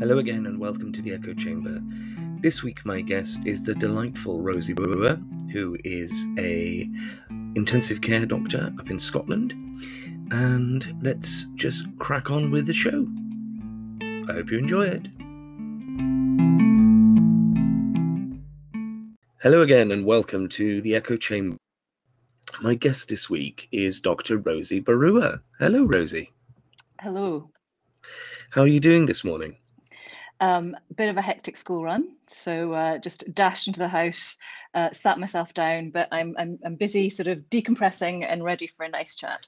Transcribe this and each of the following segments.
Hello again, and welcome to the Echo Chamber. This week, my guest is the delightful Rosie Baruah, who is a intensive care doctor up in Scotland. And let's just crack on with the show. I hope you enjoy it. Hello again, and welcome to the Echo Chamber. My guest this week is Dr. Rosie Baruah. Hello, Rosie. Hello. How are you doing this morning? Um, bit of a hectic school run, so uh, just dashed into the house, uh, sat myself down, but I'm, I'm I'm busy, sort of decompressing and ready for a nice chat.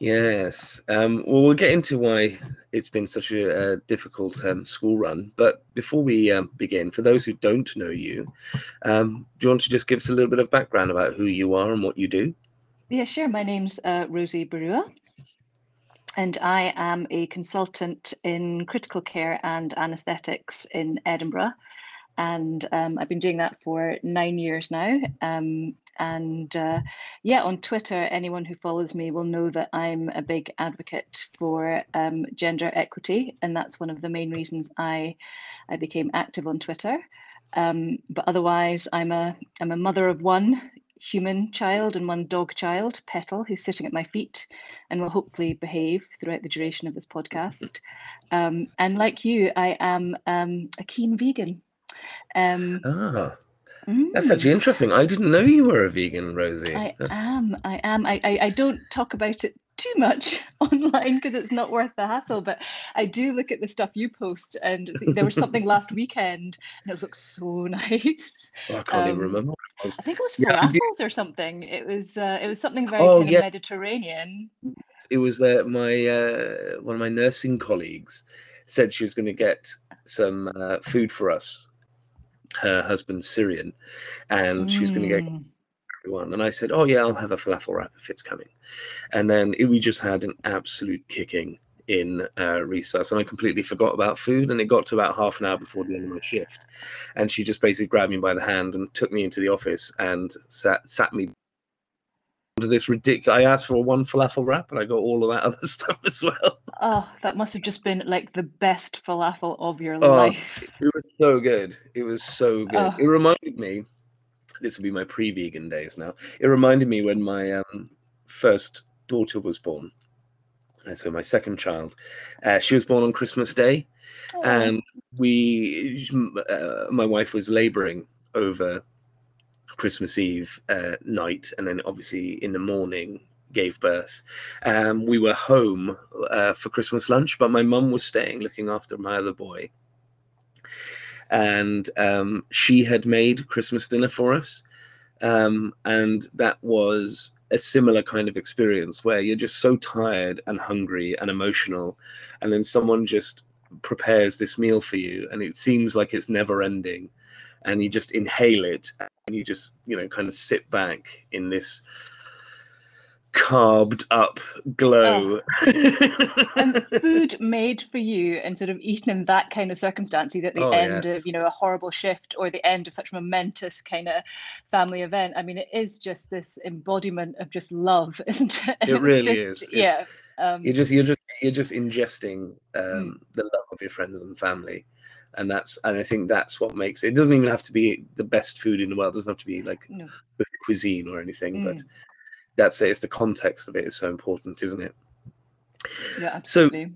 Yes. Um, well, we'll get into why it's been such a, difficult um, school run. But before we um, begin, for those who don't know you, um, do you want to just give us a little bit of background about who you are and what you do? Yeah, sure. My name's uh, Rosie Baruah, and I am a consultant in critical care and anaesthetics in Edinburgh. And um, I've been doing that for nine years now. Um, and uh, yeah, on Twitter, anyone who follows me will know that I'm a big advocate for um, gender equity, and that's one of the main reasons I I became active on Twitter. Um, but otherwise, I'm a I'm a mother of one human child and one dog child, Petal, who's sitting at my feet and will hopefully behave throughout the duration of this podcast. Um, and like you, I am um, a keen vegan. Um, ah, that's actually mm, interesting. I didn't know you were a vegan, Rosie. I That's am. I am. I, I, I don't talk about it too much online because it's not worth the hassle. But I do look at the stuff you post, and there was something last weekend, and it looks so nice. oh, I can't even Um, remember what it was. I think it was Yeah, I or something. It was uh, it was something very Oh, kind of yeah. Mediterranean. It was uh, my uh, one of my nursing colleagues said she was going to get some uh, food for us. Her husband's Syrian, and she was going to get Mm. Everyone. And I said, "Oh yeah, I'll have a falafel wrap if it's coming." And then it, we just had an absolute kicking in uh, resus, and I completely forgot about food. And it got to about half an hour before the end of my shift, and she just basically grabbed me by the hand and took me into the office and sat sat me to this ridiculous. I asked for one falafel wrap, and I got all of that other stuff as well. Oh, that must have just been like the best falafel of your Oh, life. it was so good. It was so good. Oh, It reminded me. This will be my pre-vegan days now. It reminded me when my um, first daughter was born. uh, So my second child, uh, she was born on Christmas Day, oh, and we, uh, my wife was labouring over Christmas Eve uh, night, and then obviously in the morning gave birth. Um, we were home uh, for Christmas lunch, but my mum was staying looking after my other boy, and um, she had made Christmas dinner for us. Um, and that was a similar kind of experience where you're just so tired and hungry and emotional, and then someone just prepares this meal for you, and it seems like it's never ending, and you just inhale it, and you just you know kind of sit back in this carved up oh. glow. and food made for you and sort of eaten in that kind of circumstance, either at the oh end of, you know, a horrible shift or the end of such a momentous kind of family event. I mean, it is just this embodiment of just love, isn't it? It really just, is. Yeah. you're Um, just you're just you're just ingesting mm, um, the love of your friends and family, and that's and I think that's what makes it. It doesn't even have to be the best food in the world. It doesn't have to be like no. cuisine or anything, but Mm, that's it. It's the context of it is so important, isn't it? yeah, absolutely. So.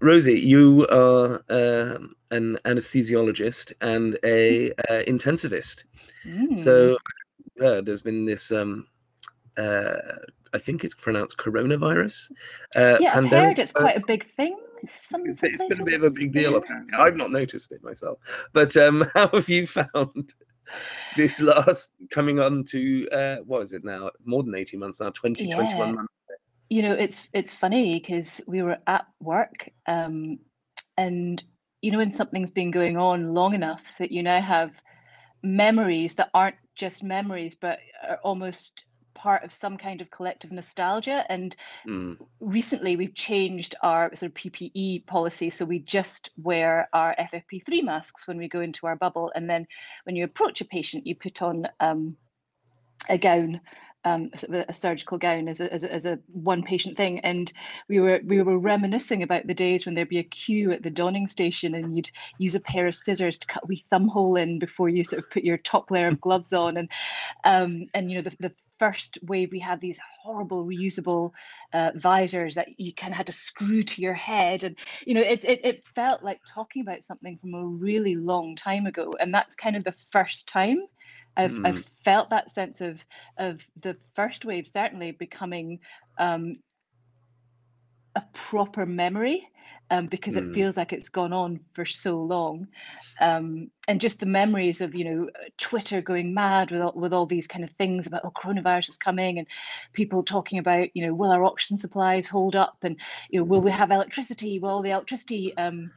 Rosie, you are um an anesthesiologist and a uh, intensivist. Mm. So uh, there's been this, um, uh, I think it's pronounced coronavirus uh, Yeah, I've heard it's Uh, quite a big thing. Some it's, it's been a bit of a big deal apparently. I've not noticed it myself, but um, how have you found this last coming on to uh, what is it now? More than eighteen months now, 20, 21 Yeah. months. You know, it's it's funny because we were at work, um, and you know, when something's been going on long enough that you now have memories that aren't just memories, but are almost part of some kind of collective nostalgia. And Mm, recently, we've changed our sort of PPE policy, so we just wear our FFP3 masks when we go into our bubble, and then when you approach a patient, you put on um, a gown um, a, surgical gown as a, as a, as a one patient thing, and we were we were reminiscing about the days when there'd be a queue at the donning station, and you'd use a pair of scissors to cut a wee thumb hole in before you sort of put your top layer of gloves on, and um, and you know the, the first wave we had these horrible reusable uh, visors that you kind of had to screw to your head. And you know it, it felt like talking about something from a really long time ago. And that's kind of the first time I've, mm. I've felt that sense of of the first wave certainly becoming um, a proper memory um, because mm. it feels like it's gone on for so long. Um, and just the memories of, you know, Twitter going mad with all, with all these kind of things about, oh, coronavirus is coming and people talking about, you know, will our oxygen supplies hold up? And, you know, will we have electricity? Will the electricity um,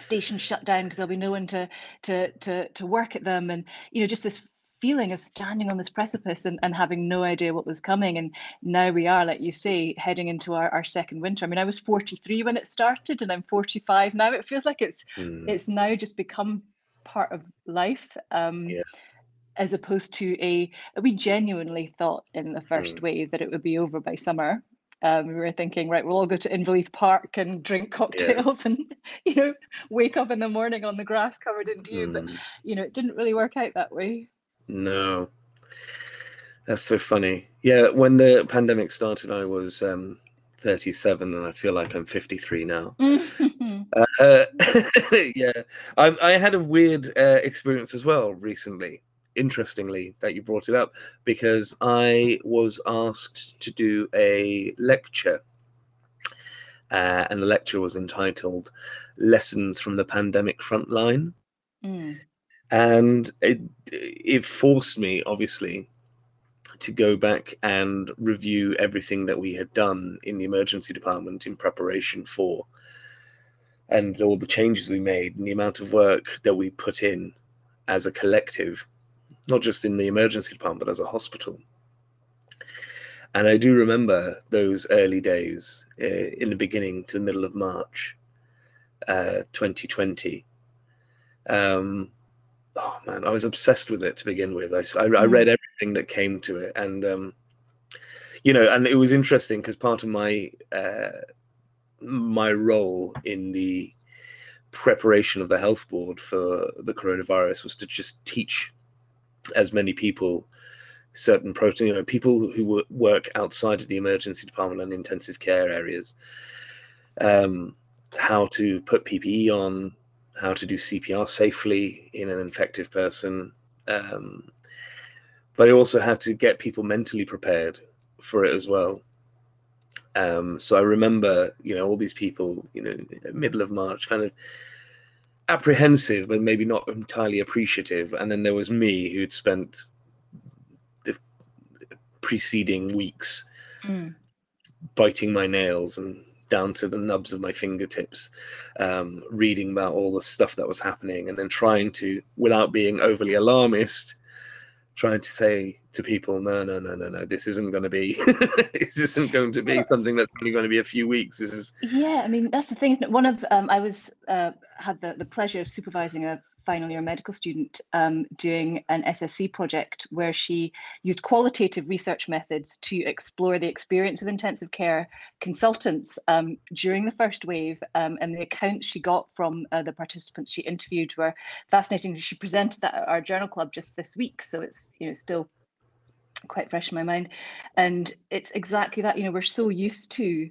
stations shut down because there'll be no one to, to, to, to work at them? And, you know, just this feeling of standing on this precipice and, and having no idea what was coming. And now we are, like you say, heading into our, our second winter. I mean, I was 43 when it started and I'm 45 now. It feels like it's mm. it's now just become part of life. Um, yeah. As opposed to a, we genuinely thought in the first mm. wave that it would be over by summer. Um, we were thinking, right, we'll all go to Inverleith Park and drink cocktails yeah. and, you know, wake up in the morning on the grass covered in dew. Mm. But, you know, it didn't really work out that way. No. That's so funny. Yeah, when the pandemic started, I was um, 37, and I feel like I'm 53 now. uh, yeah, I, I, had a weird uh, experience as well recently. Interestingly, that you brought it up because I was asked to do a lecture, uh, and the lecture was entitled "Lessons from the Pandemic Frontline." Mm and it it forced me obviously to go back and review everything that we had done in the emergency department in preparation for and all the changes we made and the amount of work that we put in as a collective not just in the emergency department but as a hospital. And i do remember those early days uh, in the beginning to the middle of march uh, 2020 um, oh man, I was obsessed with it to begin with. I, I, I read mm. everything that came to it, and um, you know, and it was interesting because part of my uh, my role in the preparation of the health board for the coronavirus was to just teach as many people certain protein, you know, people who work outside of the emergency department and intensive care areas, um, how to put PPE on, how to do CPR safely in an infective person. Um, but I also have to get people mentally prepared for it as well. Um, so I remember, you know, all these people, you know, middle of March, kind of apprehensive, but maybe not entirely appreciative. And then there was me who'd spent the preceding weeks mm. biting my nails and down to the nubs of my fingertips, um, reading about all the stuff that was happening, and then trying to, without being overly alarmist, trying to say to people, no, no, no, no, no, this isn't going to be, this isn't going to be something that's only going to be a few weeks. This is. Yeah, I mean that's the thing. One of um, I was uh, had the the pleasure of supervising a final year medical student um, doing an SSC project where she used qualitative research methods to explore the experience of intensive care consultants um, during the first wave. Um, and the accounts she got from uh, the participants she interviewed were fascinating. She presented that at our journal club just this week, so it's you know still quite fresh in my mind. And it's exactly that. You know, we're so used to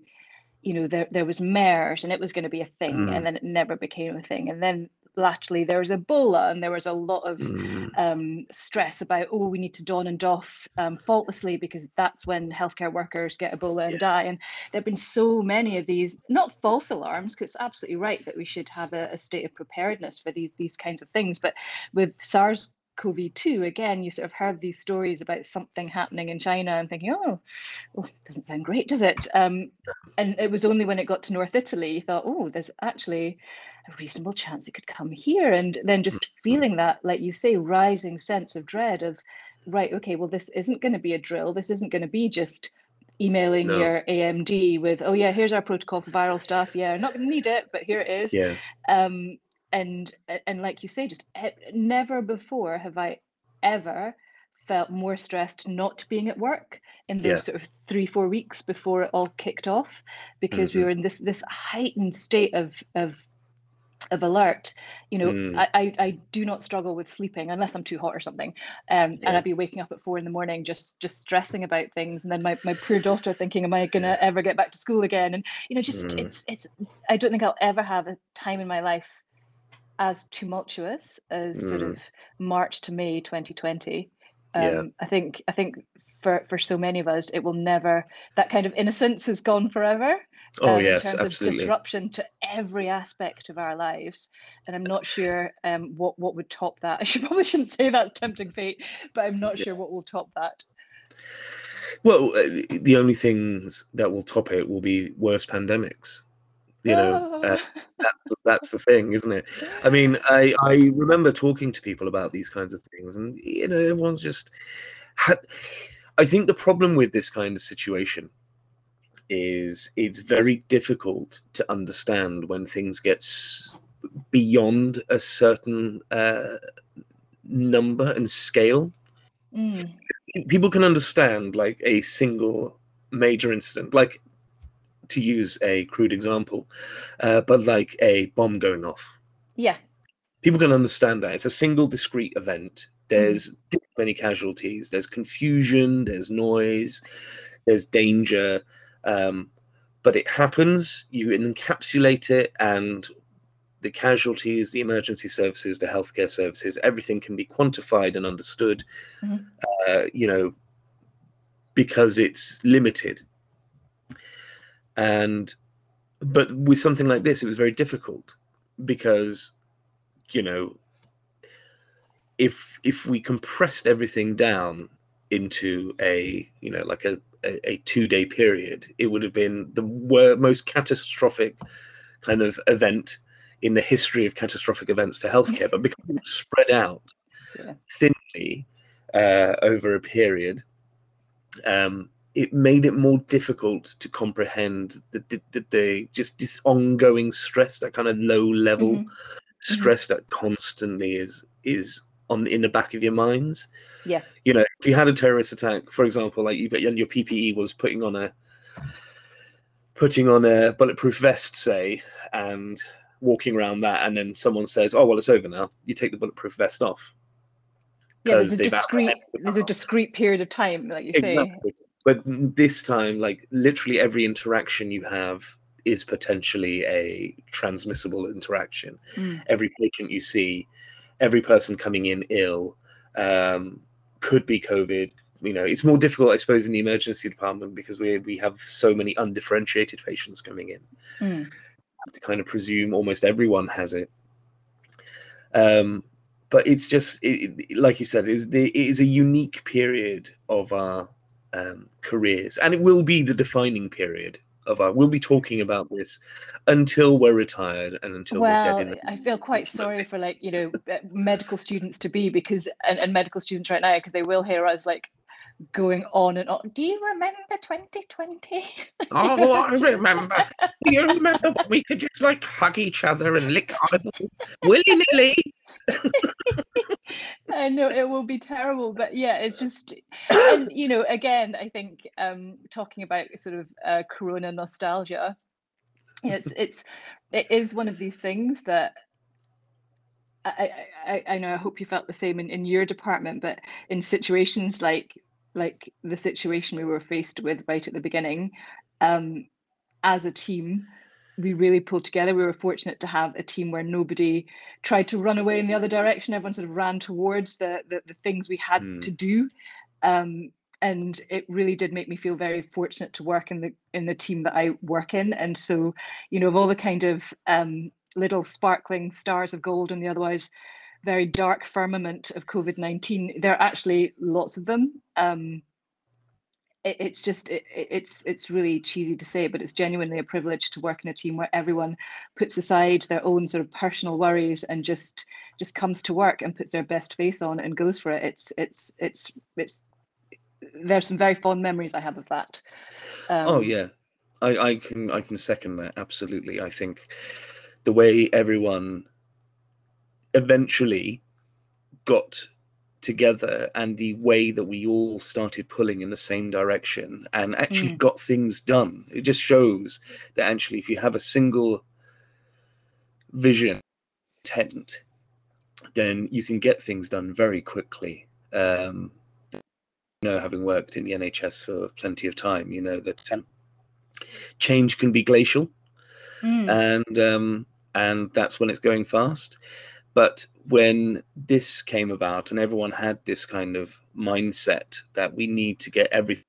you know there there was MERS and it was going to be a thing mm. and then it never became a thing and then latterly there was Ebola and there was a lot of mm. um, stress about, oh, we need to don and doff um, faultlessly because that's when healthcare workers get Ebola and yeah. die. And there have been so many of these, not false alarms, because it's absolutely right that we should have a, a state of preparedness for these, these kinds of things. But with SARS CoV-2, again, you sort of heard these stories about something happening in China and thinking, oh, oh doesn't sound great, does it? Um, and it was only when it got to North Italy, you thought, oh, there's actually a reasonable chance it could come here. And then just mm-hmm. feeling that, like you say, rising sense of dread of, right, okay, well, this isn't going to be a drill. This isn't going to be just emailing no. your AMD with, oh yeah, here's our protocol for viral stuff. Yeah, not going to need it, but here it is. Yeah. Um, and and like you say, just never before have I ever felt more stressed not being at work in those Yeah. sort of three four weeks before it all kicked off because we Mhm. were in this this heightened state of of of alert you know Mm. I, I i do not struggle with sleeping unless i'm too hot or something um and i'd be waking up at four in the morning just just stressing about things and then my, my poor daughter thinking am i gonna ever get back to school again and you know just Mm. it's it's i don't think i'll ever have a time in my life as tumultuous as sort Mm. of march to may 2020 Yeah. um i think i think for for so many of us it will never that kind of innocence is gone forever Oh um, yes, in terms of disruption to every aspect of our lives. And I'm not sure um, what what would top that. I should probably shouldn't say that's tempting fate, but I'm not Yeah. sure what will top that. Well, uh, the only things that will top it will be worse pandemics. You know, uh, Ah. that, that's the thing, isn't it? I mean, I I remember talking to people about these kinds of things, and you know, everyone's just had. I think the problem with this kind of situation is it's very difficult to understand when things get beyond a certain uh, number and scale. Mm, People can understand like a single major incident, like to use a crude example, uh, but like a bomb going off. yeah. people can understand that. It's a single discrete event. There's many casualties. There's confusion. There's noise. There's danger. Um, but it happens. You encapsulate it and the casualties the emergency services the healthcare services everything can be quantified and understood Mhm. uh, you know because it's limited and but with something like this it was very difficult because you know if if we compressed everything down into a you know like a a, a two day period it would have been the wor- most catastrophic kind of event in the history of catastrophic events to healthcare but because it was spread out Yeah. thinly uh, over a period um, it made it more difficult to comprehend the, the, the, the just this ongoing stress that kind of low level Mhm. stress that constantly is is on in the back of your minds Yeah. you know if you had a terrorist attack for example like you and your ppe was putting on a putting on a bulletproof vest say and walking around that and then someone says oh well it's over now you take the bulletproof vest off Yeah, there's a discrete there's a discrete period of time, like you say. But this time, like literally every interaction you have is potentially a transmissible interaction. Mm, Every patient you see, every person coming in ill, um, could be COVID. You know, it's more difficult, I suppose, in the emergency department because we we have so many undifferentiated patients coming in. mm, to kind of presume almost everyone has it. Um, but it's just it- like you said, it is, it is a unique period of our um, careers, and it will be the defining period of our. We'll be talking about this until we're retired and until we're dead. In the, I feel quite sorry for like you know uh, medical students to be because and, and medical students right now because they will hear us like going on and on. Do you remember 2020? oh, I remember. Do you remember when we could just like hug each other and lick eyeballs willy nilly? I know it will be terrible, but yeah, it's just, and you know, again, I think um, talking about sort of uh, Corona nostalgia, it's it's it is one of these things that I I, I- I know. I hope you felt the same in, in your department, but in situations like like the situation we were faced with right at the beginning, um, as a team, we really pulled together. We were fortunate to have a team where nobody tried to run away in the other direction. Everyone sort of ran towards the the, the things we had Hmm. to do. Um, and it really did make me feel very fortunate to work in the in the team that I work in. And so, you know, of all the kind of um, little sparkling stars of gold in the otherwise very dark firmament of COVID nineteen, there are actually lots of them. Um, it, it's just it, it- it's it's really cheesy to say, but it's genuinely a privilege to work in a team where everyone puts aside their own sort of personal worries and just just comes to work and puts their best face on and goes for it. It's it's it's it's there's some very fond memories I have of that. Um, Oh yeah, I, I can I can second that absolutely. I think the way everyone eventually got together and the way that we all started pulling in the same direction and actually Mm. got things done. It just shows that actually, if you have a single vision, intent, then you can get things done very quickly. Um, you know, having worked in the NHS for plenty of time, you know that um, change can be glacial Mm. and um, and that's when it's going fast. But when this came about, and everyone had this kind of mindset that we need to get everything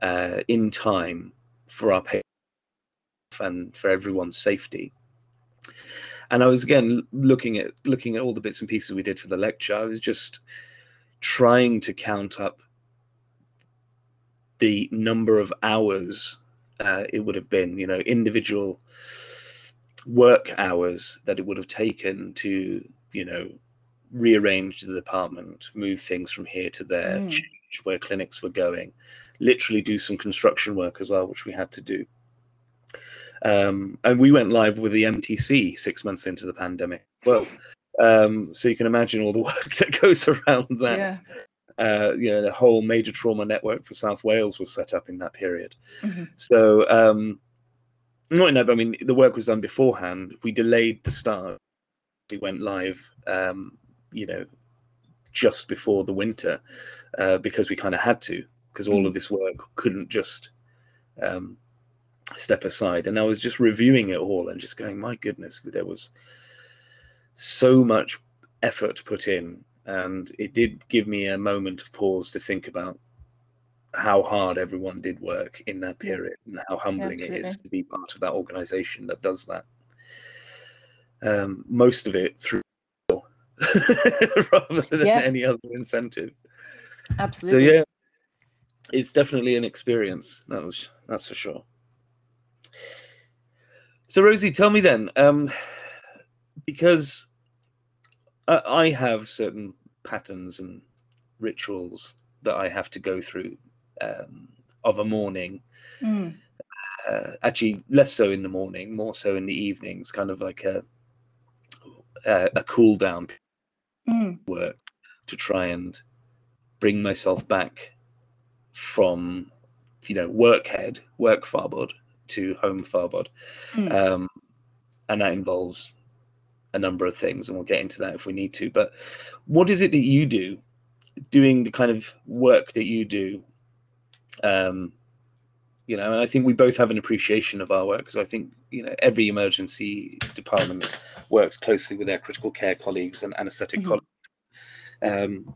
uh, in time for our patients and for everyone's safety. And I was again looking at looking at all the bits and pieces we did for the lecture. I was just trying to count up the number of hours uh, it would have been, you know, individual work hours that it would have taken to, you know, rearrange the department, move things from here to there, Mm. change where clinics were going, literally do some construction work as well, which we had to do. Um, and we went live with the MTC six months into the pandemic. Well, um, so you can imagine all the work that goes around that yeah. uh, you know, the whole major trauma network for South Wales was set up in that period. Mhm. So, um, not in that, but I mean, the work was done beforehand. We delayed the start. We went live, um, you know, just before the winter uh, because we kind of had to, because all Mm. of this work couldn't just um, step aside. And I was just reviewing it all and just going, my goodness, there was so much effort put in and it did give me a moment of pause to think about how hard everyone did work in that period and how humbling it is to be part of that organization that does that. Um, most of it through rather than Yeah. any other incentive. Absolutely. so yeah it's definitely an experience that was that's for sure. So rosie tell me then um because I, I have certain patterns and rituals that i have to go through um of a morning Mm. uh, actually less so in the morning more so in the evenings kind of like a a, a cool down Mm. work to try and bring myself back from you know work head work farbod to home farbod Mm. um, and that involves a number of things and we'll get into that if we need to but what is it that you do doing the kind of work that you do um, you know and i think we both have an appreciation of our work because i think you know every emergency department works closely with their critical care colleagues and anesthetic Mhm. colleagues um,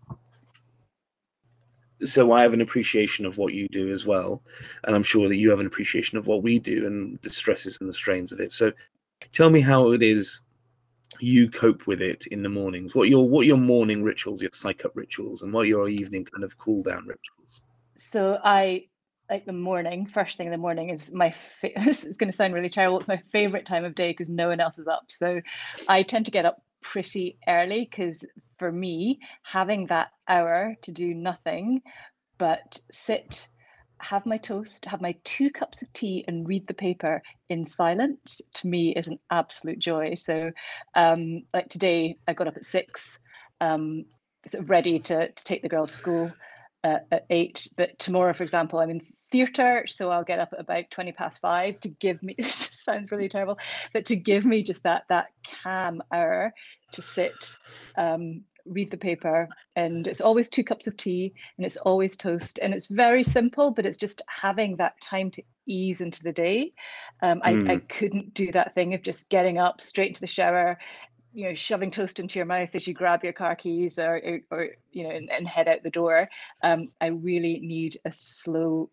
so I have an appreciation of what you do as well, and I'm sure that you have an appreciation of what we do and the stresses and the strains of it. So, tell me how it is you cope with it in the mornings. What your what your morning rituals, your psych up rituals, and what your evening kind of cool down rituals. So I like the morning, first thing in the morning is my fa- is going to sound really terrible. It's my favorite time of day because no one else is up. So I tend to get up pretty early because for me, having that hour to do nothing but sit, have my toast, have my two cups of tea, and read the paper in silence to me is an absolute joy. So, um, like today, I got up at six, um, sort of ready to, to take the girl to school uh, at eight. But tomorrow, for example, I'm in theatre, so I'll get up at about 20 past five to give me, this sounds really terrible, but to give me just that, that calm hour to sit, um, read the paper and it's always two cups of tea and it's always toast and it's very simple but it's just having that time to ease into the day um, I, I Mm. couldn't do that thing of just getting up straight to the shower you know shoving toast into your mouth as you grab your car keys or or, or you know and, and head out the door um, i really need a slow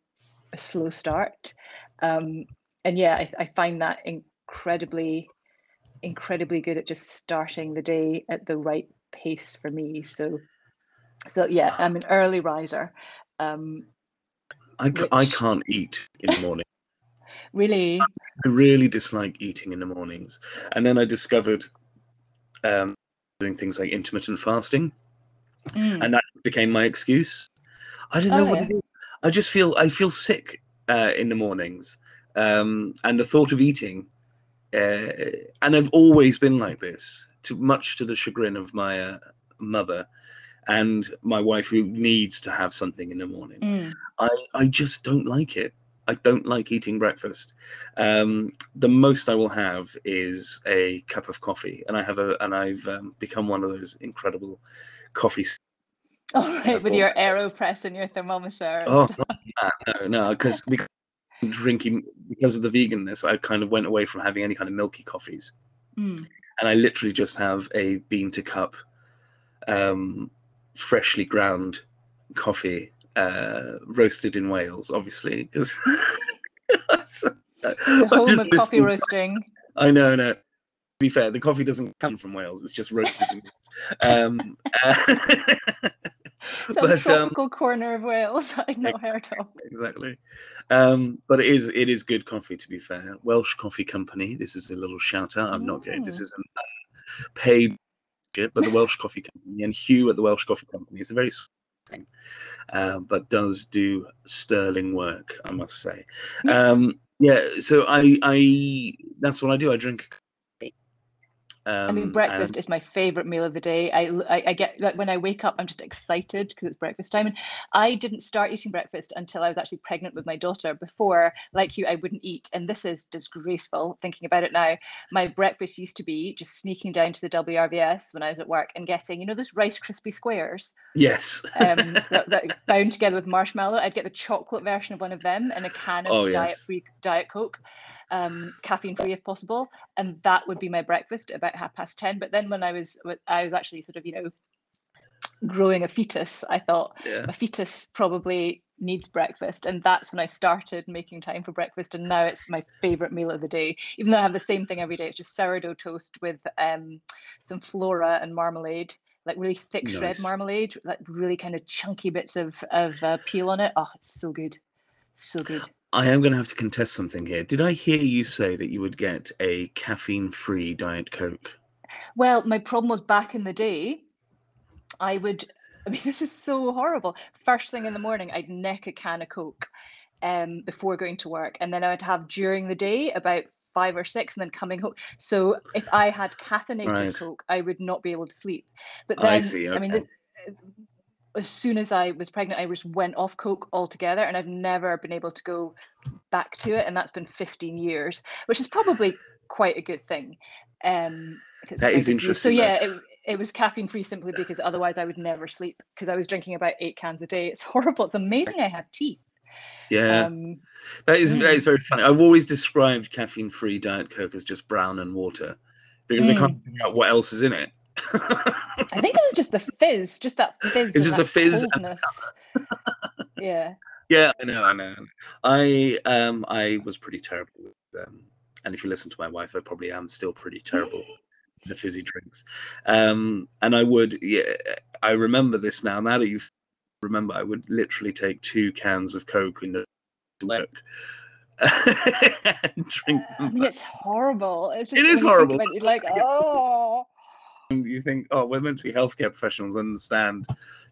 a slow start. Um, and yeah I, I find that incredibly incredibly good at just starting the day at the right pace for me. So so yeah i'm an early riser. Um I, ca- I can't eat in the morning. really? I really dislike eating in the mornings, and then I discovered um, doing things like intermittent fasting, Mm, and that became my excuse. I don't know Oh, what yeah. I just feel I feel sick uh, in the mornings, um, and the thought of eating. Uh, and I've always been like this, to much to the chagrin of my uh, mother, and my wife who needs to have something in the morning. Mm. I, I just don't like it. I don't like eating breakfast. Um, the most I will have is a cup of coffee, and I have a and I've um, become one of those incredible coffee. All right, with your aeropress and your thermometer. Oh no, no, no, because because drinking because of the veganness, I kind of went away from having any kind of milky coffees, Mm. and I literally just have a bean to cup, um, freshly ground coffee, uh, roasted in Wales, obviously. 'cause- The home of coffee roasting. I know, no. To be fair, the coffee doesn't come from Wales; it's just roasted. in Wales. Um, uh, Some but um, tropical corner of Wales I've not heard of. exactly. Um, but it is it is good coffee. To be fair, Welsh Coffee Company. This is a little shout out. I'm not getting this Oh. is an paid but the Welsh Coffee Company and Hugh at the Welsh Coffee Company is a very thing, uh, but does do sterling work, I must say. Um, yeah, so I I that's what I do. I drink. Um, I mean, and- breakfast is my favorite meal of the day. I I get like when I wake up, I'm just excited because it's breakfast time. And I didn't start eating breakfast until I was actually pregnant with my daughter. Before, like you, I wouldn't eat, and this is disgraceful. Thinking about it now, my breakfast used to be just sneaking down to the WRVS when I was at work and getting, you know, those Rice Krispie squares yes. um, that, that bound together with marshmallow. I'd get the chocolate version of one of them and a can of Oh, diet yes. free diet coke, um, caffeine free if possible, and that would be my breakfast at about half past ten. But then when I was I was actually sort of you know growing a fetus, I thought yeah. a fetus probably needs breakfast, and that's when I started making time for breakfast. And now it's my favorite meal of the day, even though I have the same thing every day. It's just sourdough toast with um, some flora and marmalade like really thick shred marmalade, like really kind of chunky bits of of uh, peel on it. Oh, it's so good, so good. I am going to have to contest something here. Did I hear you say that you would get a caffeine-free Diet Coke? Well, my problem was back in the day, I would. I mean, this is so horrible. First thing in the morning, I'd neck a can of Coke um, before going to work, and then I would have during the day about five or six, and then coming home. So if I had caffeinated Right. Coke, I would not be able to sleep. But I then, see, I mean, okay. As soon as I was pregnant, I just went off Coke altogether, and I've never been able to go back to it, and that's been 15 years, which is probably quite a good thing. Um, That is interesting, So yeah, it, it was caffeine free simply because otherwise I would never sleep because I was drinking about eight cans a day. It's horrible. It's amazing I have teeth. Yeah, Um, that is mm. is very funny. I've always described caffeine-free Diet Coke as just brown and water because I Mm. can't figure out what else is in it. I think it was just the fizz, just that fizz. It's just the fizz and the coldness. yeah. Yeah, I know, I know. I um I was pretty terrible with um and if you listen to my wife, I probably am still pretty terrible with the fizzy drinks. Um and I would yeah I remember this now. Now that you remember I would literally take two cans of Coke in the work and drink I them. mean, it's horrible. It's just It is horrible. about it, you're like, oh. And you think, oh, we're meant to be healthcare professionals understand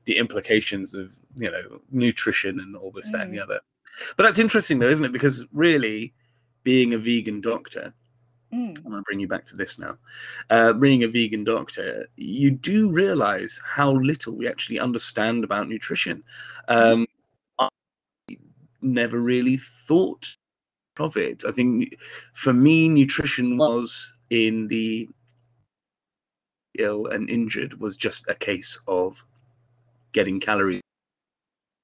the implications of, you know, nutrition and all this, that, and the other. But that's interesting, though, isn't it? Because really, being a vegan doctor, Mm. I'm going to bring you back to this now. Uh, being a vegan doctor, you do realize how little we actually understand about nutrition. Um, I never really thought of it. I think for me, nutrition was in the ill and injured was just a case of getting calories.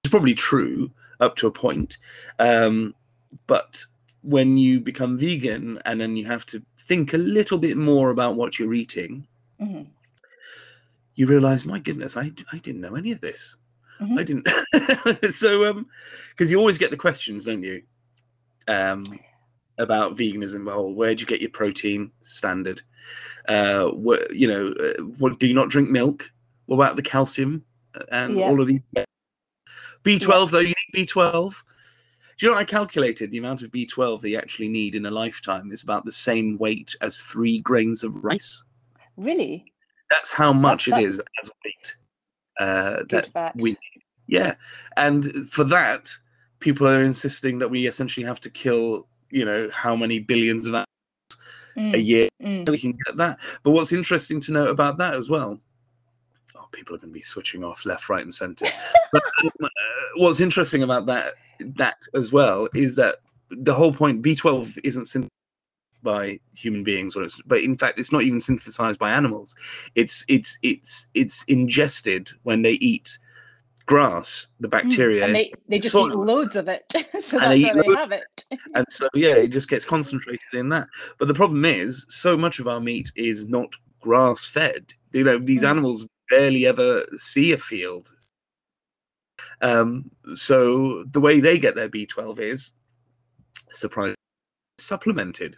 It's probably true up to a point, um, but when you become vegan and then you have to think a little bit more about what you're eating, Mhm. you realize, my goodness, I, I didn't know any of this. Mhm. I didn't. so, um, because you always get the questions, don't you? Um, about veganism. Well, where do you get your protein? Standard. Uh, what you know? Uh, what do you not drink milk? What about the calcium and Yeah. all of these? B12 though, you need B12. Do you know what I calculated? The amount of B12 that you actually need in a lifetime is about the same weight as three grains of rice. Really? That's how much it that's- is as weight. Uh, that fact. we yeah and for that people are insisting that we essentially have to kill you know how many billions of a Mm, year mm. we can get that but what's interesting to note about that as well oh, people are going to be switching off left, right, and centre. but um, uh, what's interesting about that that as well is that the whole point B12 isn't synthesized by human beings, or it's, but in fact, it's not even synthesized by animals. It's it's it's it's ingested when they eat grass, the bacteria. And they, they just eat loads of it. so And they eat they have it. and so yeah it just gets concentrated in that but the problem is so much of our meat is not grass fed you know these Mm. animals barely ever see a field um so the way they get their b12 is surprise supplemented.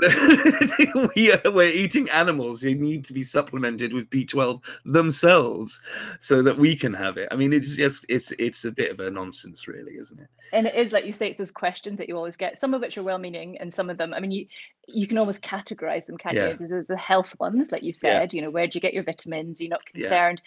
we are, we're eating animals who need to be supplemented with b12 themselves so that we can have it i mean it's just it's it's a bit of a nonsense really isn't it and it is like you say it's those questions that you always get some of which are well-meaning and some of them i mean you you can almost categorize them can't Yeah. you there's the health ones like Yeah. said you know where do you get your vitamins you're not Yeah. concerned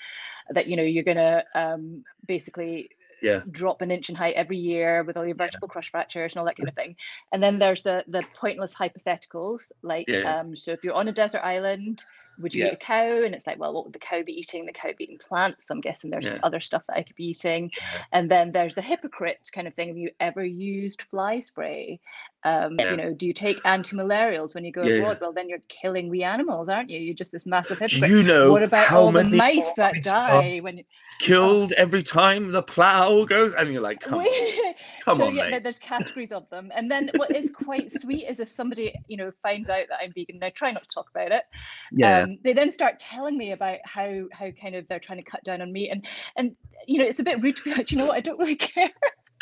that you know you're gonna um basically Yeah. drop an inch in height every year with all your vertebral crush fractures and all that kind of thing and then there's the the pointless hypotheticals like Yeah. um so if you're on a desert island would you Yeah. eat a cow and it's like well what would the cow be eating the cow be eating plants so i'm guessing there's Yeah. other stuff that i could be eating Yeah. and then there's the hypocrite kind of thing. Have you ever used fly spray? Um, Yeah. You know, do you take anti-malarials when you go Yeah, abroad? Well, then you're killing wee animals, aren't you? You're just this massive hypocrite. Do you know what about how all the many mice that die when? killed every time the plow goes? And you're like, come, on, come so on, yeah, mate. there's categories of them, and then what is quite sweet is if somebody you know finds out that I'm vegan. And I try not to talk about it. Yeah, um, they then start telling me about how how kind of they're trying to cut down on meat, and and you know it's a bit rude to be like, you know what, I don't really care.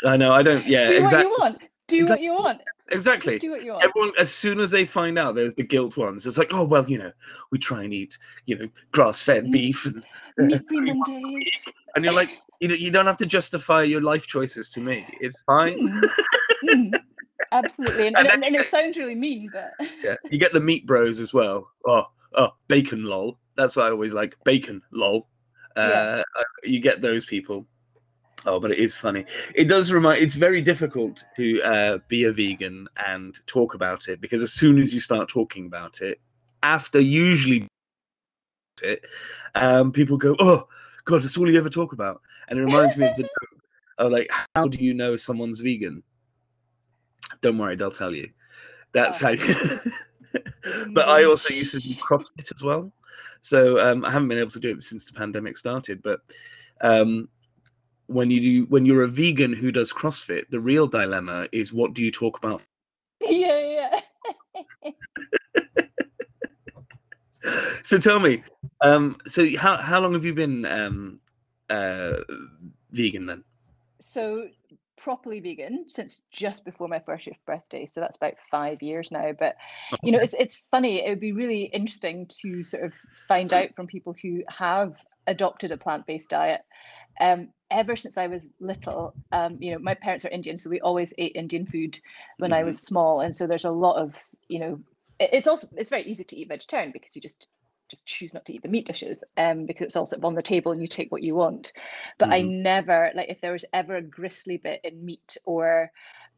I know. I don't. Yeah, do what you want. Do what you want. Exactly. Just do what you want. Everyone, as soon as they find out, there's the guilt ones. It's like, oh well, you know, we try and eat, you know, grass-fed Mm. beef, and, Meat free Mondays. and you're like, you don't- you don't have to justify your life choices to me. It's fine. Mm, mm, Absolutely, and, And and, and, it sounds really mean, but Yeah, you get the meat bros as well. Oh, oh, bacon lol. That's what I always like. Bacon lol. Uh, Yeah. uh, you get those people. Oh, but it is funny. It does remind. It's very difficult to uh, be a vegan and talk about it because as soon as you start talking about it, after usually it, um, people go, "Oh, God, that's all you ever talk about," and it reminds me of the joke of like, "How do you know someone's vegan?" Don't worry, they'll tell you. That's how. but I also used to do CrossFit as well. So um, I haven't been able to do it since the pandemic started. But um, when you do, when you're a vegan who does CrossFit, the real dilemma is what do you talk about? yeah, yeah. So tell me, um, so how how long have you been um, uh, vegan then? So properly vegan since just before my first birthday. So that's about five years now. But you know, it's it's funny. It would be really interesting to sort of find out from people who have adopted a plant-based diet. Um, ever since I was little, um, you know, my parents are Indian, so we always ate Indian food when I Mhm. was small, and so there's a lot of, you know, it's also it's very easy to eat vegetarian because you just just choose not to eat the meat dishes, um, because it's all sort of on the table and you take what you want. But I Mhm. never like if there was ever a gristly bit in meat or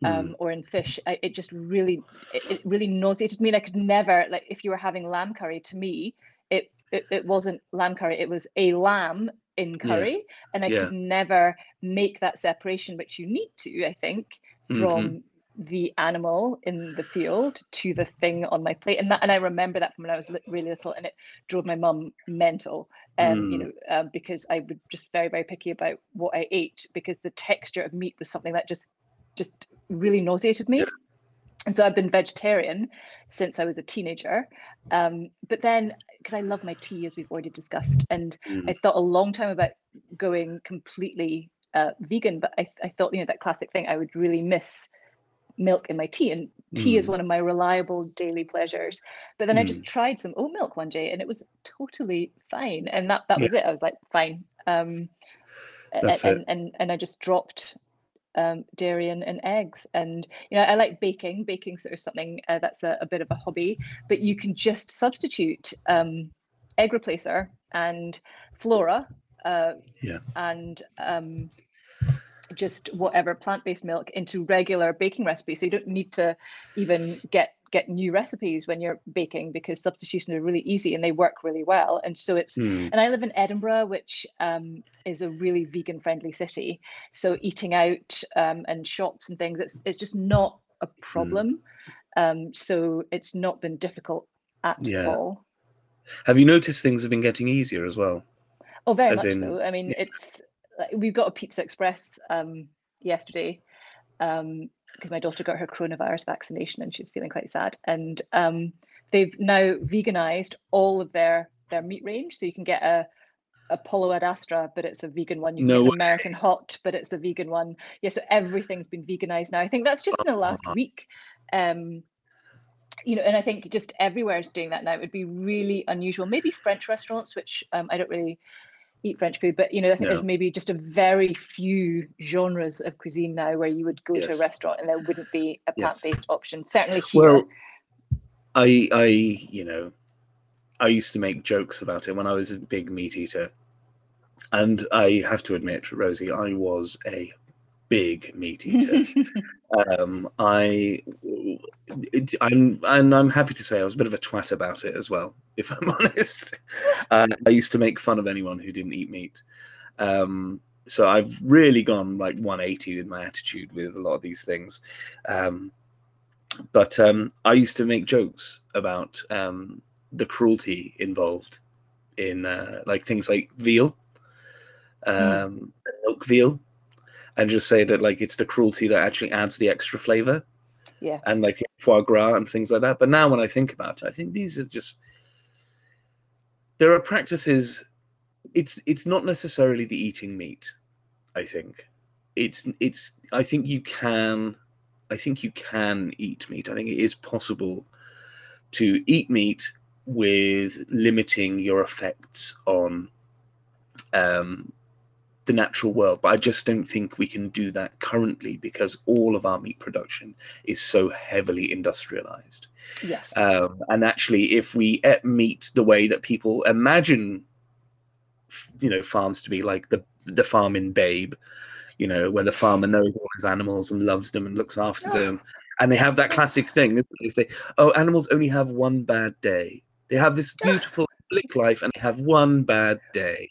Mm. um, or in fish, I, it just really it, it really nauseated me. And I could never like if you were having lamb curry to me, it it, it wasn't lamb curry, it was a lamb in Yeah. curry, and I Yeah. could never make that separation, which you need to, I think, Mhm. from the animal in the field to the thing on my plate and that and i remember that from when i was really little and it drove my mum mental um you Mm. know um, because i would just very very picky about what i ate because the texture of meat was something that just just really nauseated me Yeah. And so i've been vegetarian since i was a teenager um but then because i love my tea as we've already discussed and Mm. i thought a long time about going completely uh, vegan but I, I thought you know that classic thing i would really miss milk in my tea and tea is Mm. one of my reliable daily pleasures but then i just tried some oat milk one day and it was totally fine and that that Yeah. was it i was like fine um and, it. and and i just dropped um dairy and, and eggs. And you know i like baking. Baking sort of something uh, that's a, a bit of a hobby. But you can just substitute um egg replacer and flora uh Yeah. and um just whatever plant-based milk into regular baking recipes so you don't need to even get get new recipes when you're baking because substitutions are really easy and they work really well. And so it's Hmm. and I live in Edinburgh, which um, is a really vegan friendly city. So eating out um, and shops and things, it's it's just not a Hmm. problem. Um, so it's not been difficult at Yeah. all. Have you noticed things have been getting easier as well? Oh, very As much in- so. I mean, yeah. it's like, we've got a Pizza Express um, yesterday because my daughter got her coronavirus vaccination and she's feeling quite sad. And um, they've now veganized all of their their meat range, so you can get a Apollo ad Astra, but it's a vegan one. You can No get. American Hot, but it's a vegan one. Yeah, so everything's been veganized now. I think that's just in the last Uh-huh. week. Um, you know, and I think just everywhere is doing that now. It would be really unusual. Maybe French restaurants, which um, I don't really eat French food, but you know, I think No. there's maybe just a very few genres of cuisine now where you would go to a restaurant and there wouldn't be a plant-based option. Certainly here. Well, I, I, you know, I used to make jokes about it when I was a big meat eater, and I have to admit, Rosie, I was a big meat eater. um, I, it, I'm, and I'm happy to say I was a bit of a twat about it as well. If I'm honest, uh, I used to make fun of anyone who didn't eat meat. Um, so I've really gone like 180 with my attitude with a lot of these things. Um, but um, I used to make jokes about um, the cruelty involved in uh, like things like veal, um, milk veal, and just say that like it's the cruelty that actually adds the extra flavor yeah. and like foie gras and things like that. But now when I think about it, I think these are just there are practices. It's it's not necessarily the eating meat. I think it's it's. I think you can. I think you can eat meat. I think it is possible to eat meat with limiting your effects on um, the natural world. But I just don't think we can do that currently because all of our meat production is so heavily industrialized. Yes. Um, and actually, if we ate meat the way that people imagine, you know, farms to be like the the farm in Babe, you know, where the farmer knows all his animals and loves them and looks after Oh. them, and they have that classic thing. They say, "Oh, animals only have one bad day. They have this beautiful idyllic life, and they have one bad day."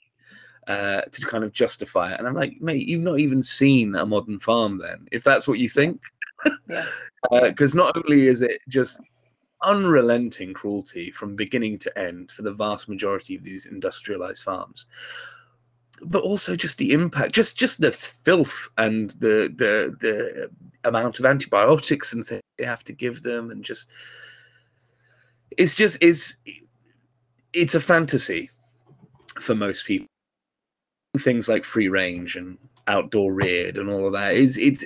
Uh, to kind of justify it, and I'm like, mate, you've not even seen a modern farm, then, if that's what you think. Yeah. because not only is it just unrelenting cruelty from beginning to end for the vast majority of these industrialized farms but also just the impact just just the filth and the the the amount of antibiotics and things they have to give them and just it's just is it's a fantasy for most people things like free range and outdoor reared and all of that is it's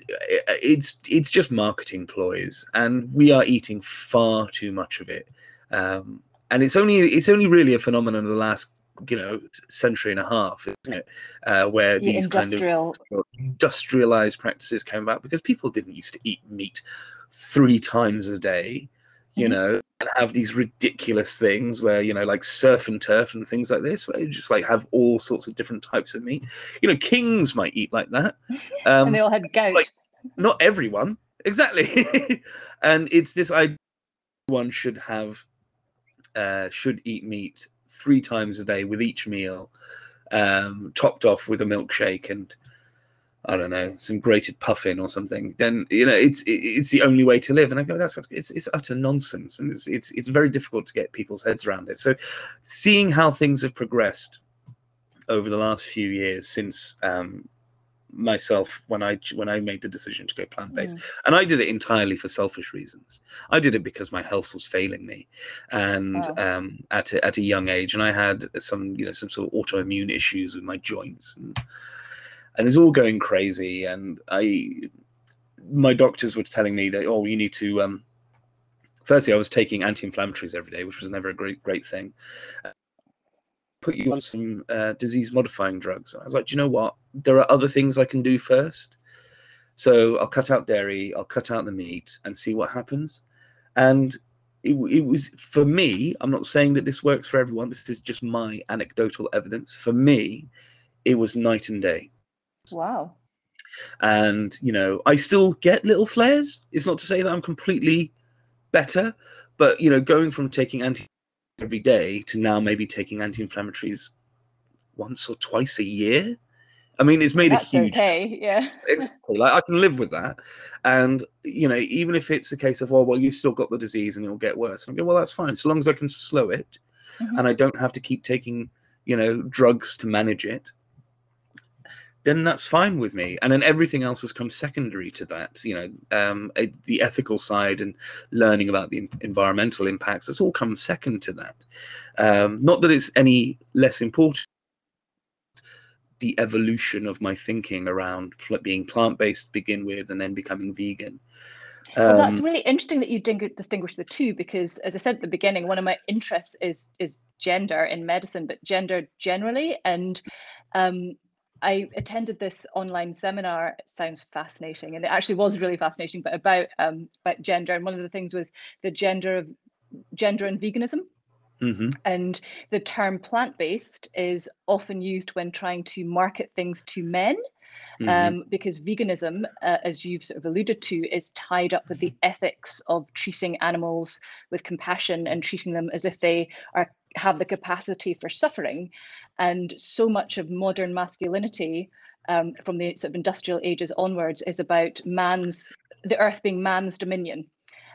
it's it's just marketing ploys and we are eating far too much of it. Um and it's only it's only really a phenomenon of the last you know century and a half isn't it? Uh where Yeah, these kind of industrialized practices came about because people didn't used to eat meat three times a day you Mhm. know and have these ridiculous things where you know like surf and turf and things like this where you just like have all sorts of different types of meat you know kings might eat like that um and they all had gout. like- not everyone exactly and it's this idea one should have uh should eat meat three times a day with each meal um topped off with a milkshake and i don't know some grated puffin or something then you know it's it's the only way to live and i go that's it's, it's utter nonsense and it's, it's it's very difficult to get people's heads around it so seeing how things have progressed over the last few years since um myself when I when I made the decision to go plant based, Mm. and I did it entirely for selfish reasons. I did it because my health was failing me, and Wow. um, at a, at a young age, and I had some you know some sort of autoimmune issues with my joints, and and it's all going crazy. And I, my doctors were telling me that oh you need to um. Firstly, I was taking anti-inflammatories every day, which was never a great great thing put you on some uh, disease modifying drugs. I was like, do you know what? There are other things I can do first. So I'll cut out dairy, I'll cut out the meat and see what happens. And it, it was for me, I'm not saying that this works for everyone, this is just my anecdotal evidence. For me, it was night and day. Wow. And, you know, I still get little flares. It's not to say that I'm completely better. But you know, going from taking anti every day to now maybe taking anti-inflammatories once or twice a year. I mean, it's made That's a huge. okay. Yeah. Exactly. Like I can live with that, and you know, even if it's a case of, oh, well, you still got the disease and it'll get worse. I'm going, well, that's fine, so long as I can slow it, Mhm. and I don't have to keep taking, you know, drugs to manage it. Then that's fine with me, and then everything else has come secondary to that. You know, um, the ethical side and learning about the environmental impacts. It's all come second to that. Um, not that it's any less important. The evolution of my thinking around pl- being plant-based to begin with, and then becoming vegan. Well, that's Um, really interesting that you distinguish the two because, as I said at the beginning, one of my interests is is gender in medicine, but gender generally. And um, I attended this online seminar. It sounds fascinating, and it actually was really fascinating, but about um, about gender. And one of the things was the gender of gender and veganism. mhm. And the term plant based is often used when trying to market things to men Mhm. um, because veganism, uh, as you've sort of alluded to, is tied up with the ethics of treating animals with compassion and treating them as if they are have the capacity for suffering. And so much of modern masculinity, um, from the sort of industrial ages onwards, is about man's the earth being man's dominion.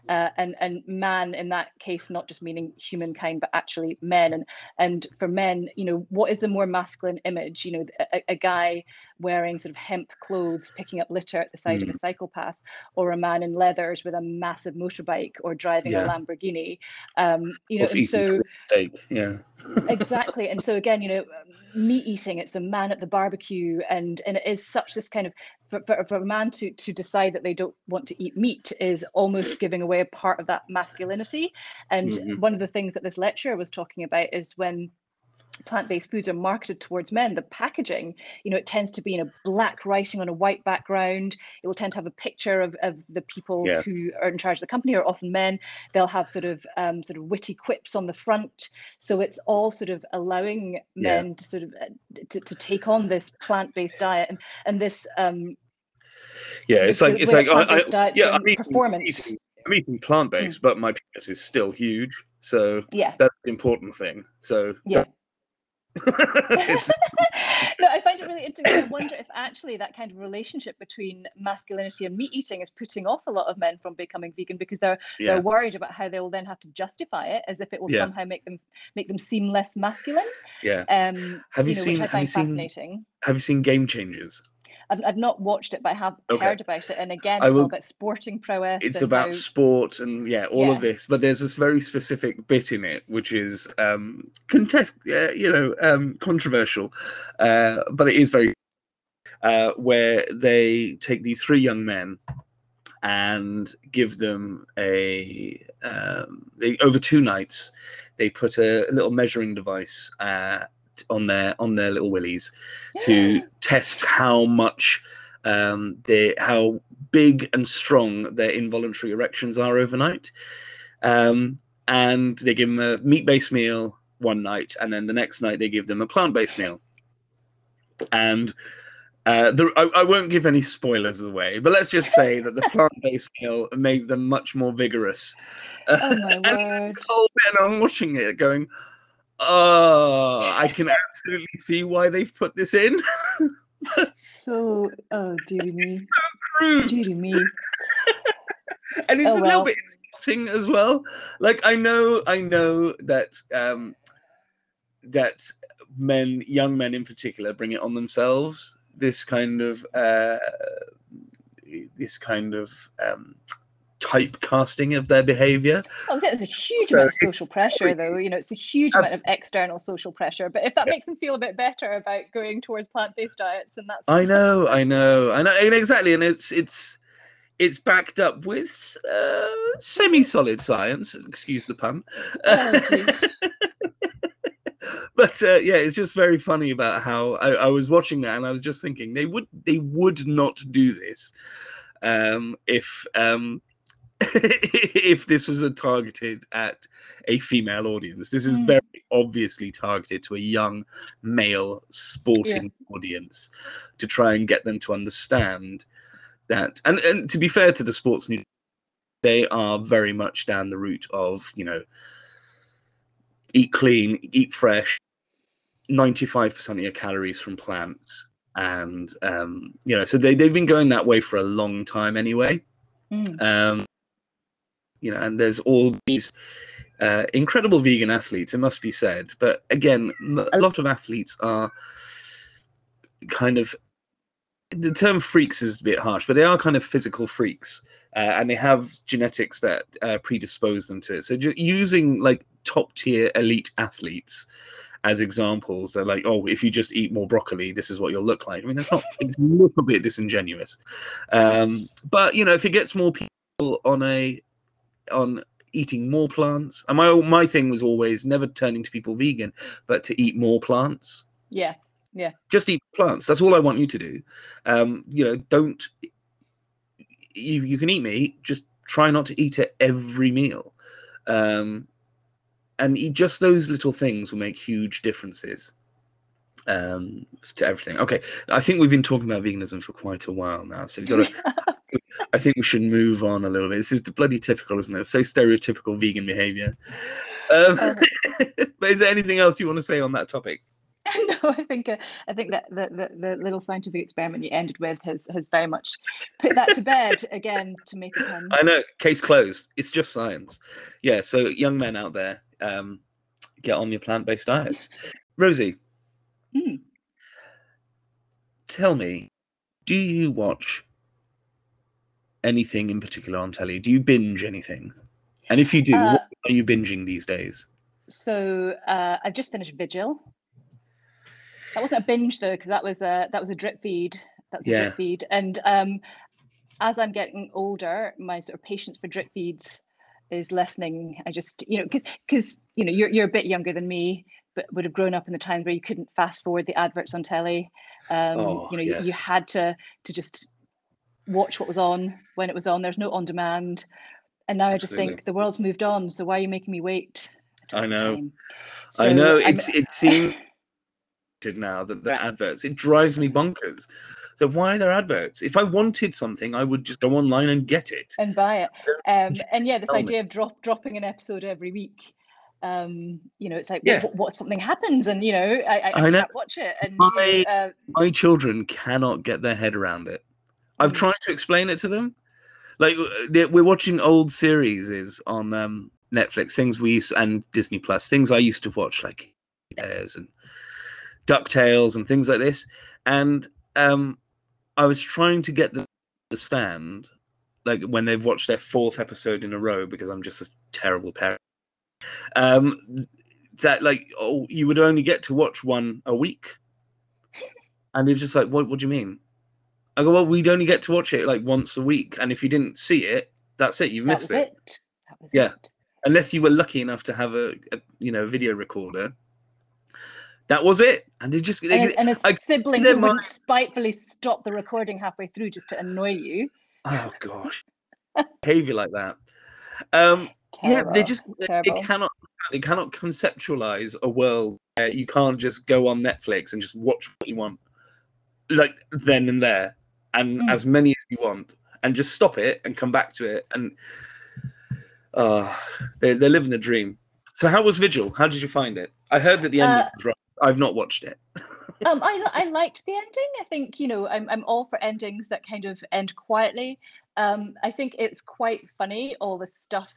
Uh, and and man in that case not just meaning humankind but actually men and and for men you know what is the more masculine image you know a, a guy wearing sort of hemp clothes picking up litter at the side of a cycle path or a man in leathers with a massive motorbike or driving Yeah. a lamborghini um you know and so yeah. exactly and so again you know meat eating it's a man at the barbecue and and it is such this kind of for, for, for a man to to decide that they don't want to eat meat is almost giving away a part of that masculinity and Mhm. one of the things that this lecturer was talking about is when plant-based foods are marketed towards men the packaging you know it tends to be in a black writing on a white background. It will tend to have a picture of, of the people Yeah. who are in charge of the company are often men. They'll have sort of um, sort of witty quips on the front. So it's all sort of allowing Yeah. men to sort of uh, to, to take on this plant-based diet and and this um Yeah, it's like it's like I, I, yeah, I'm eating, performance. Eating- I'm eating plant based, but my penis is still huge, so yeah. that's the important thing. So yeah no, I find it really interesting. I wonder if actually that kind of relationship between masculinity and meat eating is putting off a lot of men from becoming vegan because they're yeah, they're worried about how they will then have to justify it as if it will Yeah. somehow make them make them seem less masculine. yeah. Um, Have you know, seen- have you seen- Have you seen Game Changers? I've, I've not watched it, but I have Okay. heard about it. And again, it's will- all about sporting prowess. It's about how, sport and yeah, all Yeah. of this. But there's this very specific bit in it which is um, contest, uh, you know, um, controversial, uh, but it is very uh, where they take these three young men and give them a um, they, over two nights they put a, little measuring device uh, on their on their little willies to test how much um, they how big and strong their involuntary erections are overnight. Um, and they give them a meat-based meal one night, and then the next night they give them a plant-based meal. And uh, the, I, I won't give any spoilers away, but let's just say that the plant-based meal made them much more vigorous. Oh my and word. this whole bit, and I'm watching it going, oh, I can absolutely see why they've put this in. That's So, oh, dearie me. So crude. Dearie me. and it's Oh, a well. little bit insulting as well. Like I know, I know that um, that men, young men in particular, bring it on themselves. This kind of uh, this kind of um, typecasting of their behavior. Oh, there's a huge So amount of social pressure, though. You know, it's a huge amount of external social pressure. But if that Yeah. makes them feel a bit better about going towards plant-based diets, and that's I know, I know, I know, and exactly, and it's it's it's backed up with uh, semi-solid science. Excuse the pun. Oh, but uh, yeah, it's just very funny about how I, I was watching that and I was just thinking they would they would not do this um, if um, if this was a targeted at a female audience. This is Mm. very obviously targeted to a young male sporting audience to try and get them to understand that. And and to be fair to the sports news, they are very much down the route of you know eat clean, eat fresh, ninety five percent of your calories from plants, and um, you know so they they've been going that way for a long time anyway. Mm. Um, you know, and there's all these uh, incredible vegan athletes. It must be said, but again, a lot of athletes are kind of the term freaks is a bit harsh, but they are kind of physical freaks, uh, and they have genetics that uh, predispose them to it. So using like top tier elite athletes as examples, they're like, oh, if you just eat more broccoli, this is what you'll look like. I mean, that's not. It's a little bit disingenuous, um, but you know, if it gets more people on a on eating more plants, and my my thing was always never turning to people vegan, but to eat more plants. Yeah. Yeah. Just eat plants. That's all i want you to do. Um you know don't you, you can eat meat just try not to eat it every meal. Um and eat just those little things will make huge differences um to everything. Okay i think we've been talking about veganism for quite a while now so we've got to i think we should move on a little bit this is bloody typical isn't it so stereotypical vegan behavior um, Um, but is there anything else you want to say on that topic no, I think uh, I think that the, the the little scientific experiment you ended with has has very much put that to bed again to make it um, I know, case closed. It's just science. Yeah, so young men out there, um, get on your plant based diets. Rosie, Mm. tell me, do you watch anything in particular on telly? Do you binge anything? And if you do, Uh, what are you binging these days? So uh, I've just finished Vigil. That wasn't a binge though, because that was a that was a drip feed. That was a drip feed, and um, as I'm getting older, my sort of patience for drip feeds is lessening. I just you know because you know you're you're a bit younger than me, but would have grown up in the times where you couldn't fast forward the adverts on telly. Um, Oh, you know you, you had to to just watch what was on when it was on. There's no on demand. And now I just think the world's moved on. So why are you making me wait? I know. time. I So know I'm- it's it seems now that the adverts it drives me bonkers. So why are there adverts? If I wanted something, I would just go online and get it. and buy it. Um, and yeah, this idea of drop dropping an episode every week. Um, you know, it's like Yeah. what, what something happens, and you know, I, I, I I know. can't watch it. And you uh, my children cannot get their head around it. I've Mm. tried to explain it to them. Like we're watching old series on um, Netflix, things we used and Disney Plus, things I used to watch, like Bears and Ducktales and things like this. And um, I was trying to get them to understand, like when they've watched their fourth episode in a row, because I'm just a terrible parent. Um, that like, oh, you would only get to watch one a week and it's just like, what, what do you mean? I go, well, we'd only get to watch it like once a week. And if you didn't see it, that's it. You've missed it. it. That was Yeah. it. Unless you were lucky enough to have a, a you know, video recorder. That was it. And they just, they, And, a, and a I- sibling who wouldn't spitefully stop the recording halfway through just to annoy you. oh gosh, behavior like that. Um, yeah, they just, they, they cannot, they cannot conceptualize a world where you can't just go on Netflix and just watch what you want, like then and there, and Mm. as many as you want, and just stop it and come back to it. And uh, they're, they're living the dream. So, how was Vigil? How did you find it? I heard that the ending Uh, was right. I've not watched it. um, I I liked the ending. I think you know I'm I'm all for endings that kind of end quietly. Um, I think it's quite funny all the stuff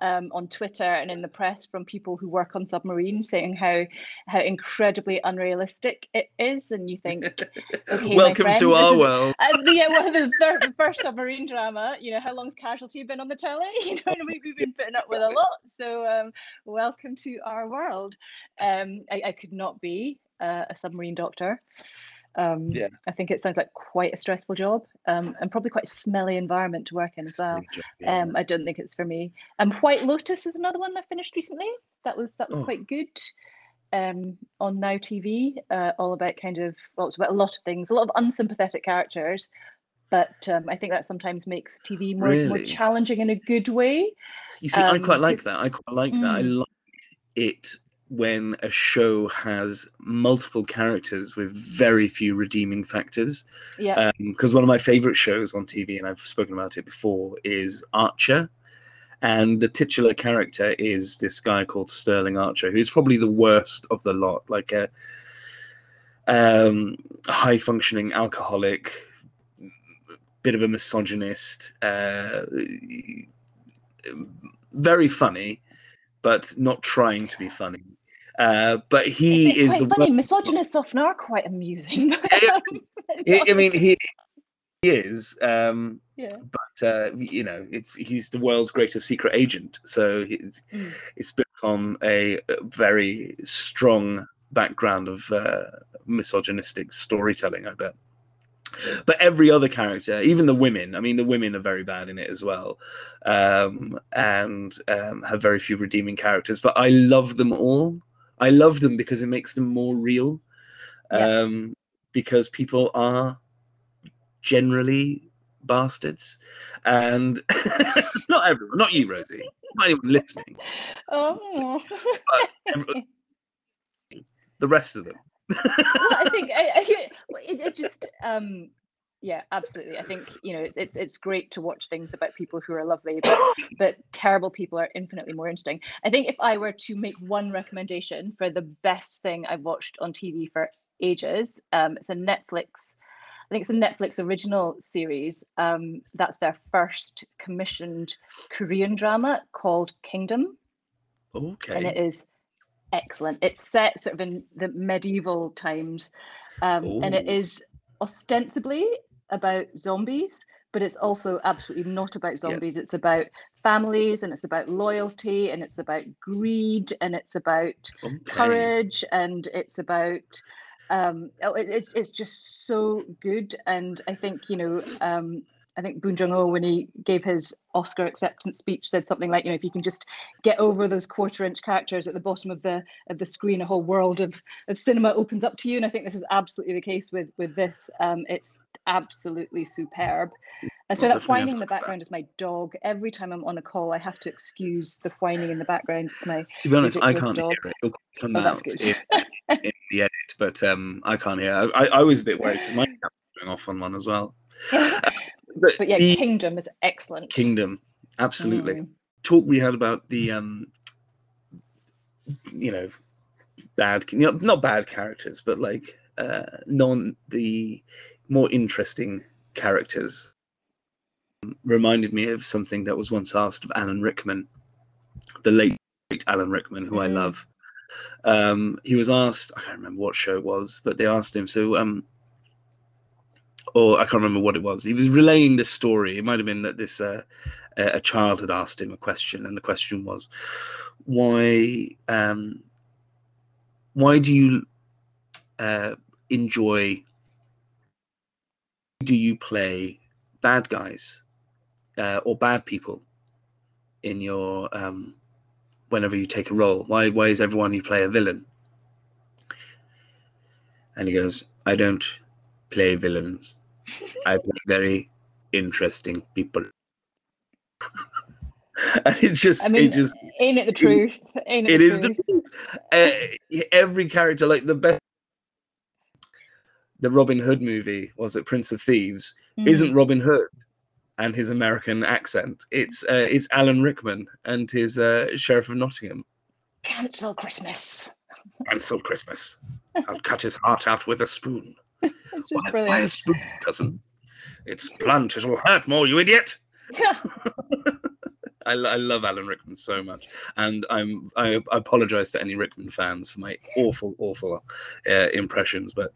um, on Twitter and in the press from people who work on submarines saying how how incredibly unrealistic it is, and you think, okay, Welcome friend, to our is- world. uh, yeah, well, the, thir- the first submarine drama, you know, how long's Casualty been on the telly? You know, and we, we've been putting up with a lot. So, um, welcome to our world. Um, I, I could not be uh, a submarine doctor. Um, Yeah. I think it sounds like quite a stressful job um, and probably quite a smelly environment to work in as well. Job, yeah. Um, I don't think it's for me. Um, White Lotus is another one I finished recently. That was that was Oh. quite good. Um, on Now TV, uh, all about kind of well, it's about a lot of things, a lot of unsympathetic characters, but um, I think that sometimes makes TV more more challenging in a good way. You see, I quite um, like that. I quite like that. I Mm. like it when a show has multiple characters with very few redeeming factors. Yeah, Because one of my favorite shows on TV, and I've spoken about it before, is Archer. and the titular character is this guy called Sterling Archer, who's probably the worst of the lot, like a um, high functioning alcoholic, bit of a misogynist, uh, very funny, but not trying to be funny. Uh, but he it's is quite the funny. Misogynists often are quite amusing. Yeah, I I mean, he, he is, um, yeah. but uh, you know, it's he's the world's greatest secret agent. So it's, Mm. it's built on a, a very strong background of uh, misogynistic storytelling. I bet. But every other character, even the women, I mean, the women are very bad in it as well, um, and um, have very few redeeming characters. But I love them all. I love them because it makes them more real. Yeah. Um, because people are generally bastards, and not everyone, not you, Rosie, not anyone listening, Oh. but every- the rest of them. well, I think I, I, it, it just um yeah absolutely i think you know it's, it's it's great to watch things about people who are lovely but but terrible people are infinitely more interesting i think if i were to make one recommendation for the best thing i've watched on tv for ages um it's a netflix i think it's a netflix original series um that's their first commissioned korean drama called kingdom Okay. and it is excellent. It's set sort of in the medieval times, um, and it is ostensibly about zombies, but it's also absolutely not about zombies. It's about families, and it's about loyalty, and it's about greed, and it's about okay. courage, and it's about um, oh, it- it's it's just so good. And I think you know. Um, I think Bong Joon Ho, when he gave his Oscar acceptance speech, said something like, "You know, if you can just get over those quarter-inch characters at the bottom of the of the screen, a whole world of of cinema opens up to you." And I think this is absolutely the case with with this. Um, it's absolutely superb. And so I'll that whining in the look at that. background is my dog. Every time I'm on a call, I have to excuse the whining in the background. It's my To be honest, I can't dog. hear it. It'll come Oh, out in, in the edit, but um, I can't hear. I, I was a bit worried because my cat was going off on one as well. But, but yeah, the Kingdom is excellent. kingdom, absolutely. Mm. Talk we had about the um, you know, bad, you know, not bad characters, but like uh, non the more interesting characters. Reminded me of something that was once asked of Alan Rickman, the late Alan Rickman, who I Mm. love. Um, he was asked, I can't remember what show it was, but they asked him, so um, or I can't remember what it was. He was relaying this story. It might have been that this uh, a a child had asked him a question, and the question was, "Why, um, why do you uh, enjoy? Do you play bad guys uh, or bad people in your um, whenever you take a role? Why, why is everyone you play a villain?" And he goes, "I don't play villains. I play very interesting people." and it just, I mean, it just, ain't it the truth? Ain't it it, the is the truth? uh, every character like the best. The Robin Hood movie was it Prince of Thieves? Mm. Isn't Robin Hood and his American accent? It's uh, it's Alan Rickman and his uh, Sheriff of Nottingham. cancel Christmas? Cancel Christmas. I'll cut his heart out with a spoon. Why, why a spoon, cousin? It's blunt. It'll hurt more, you idiot. I, I love Alan Rickman so much, and I'm I, I apologize to any Rickman fans for my awful, awful uh, impressions, but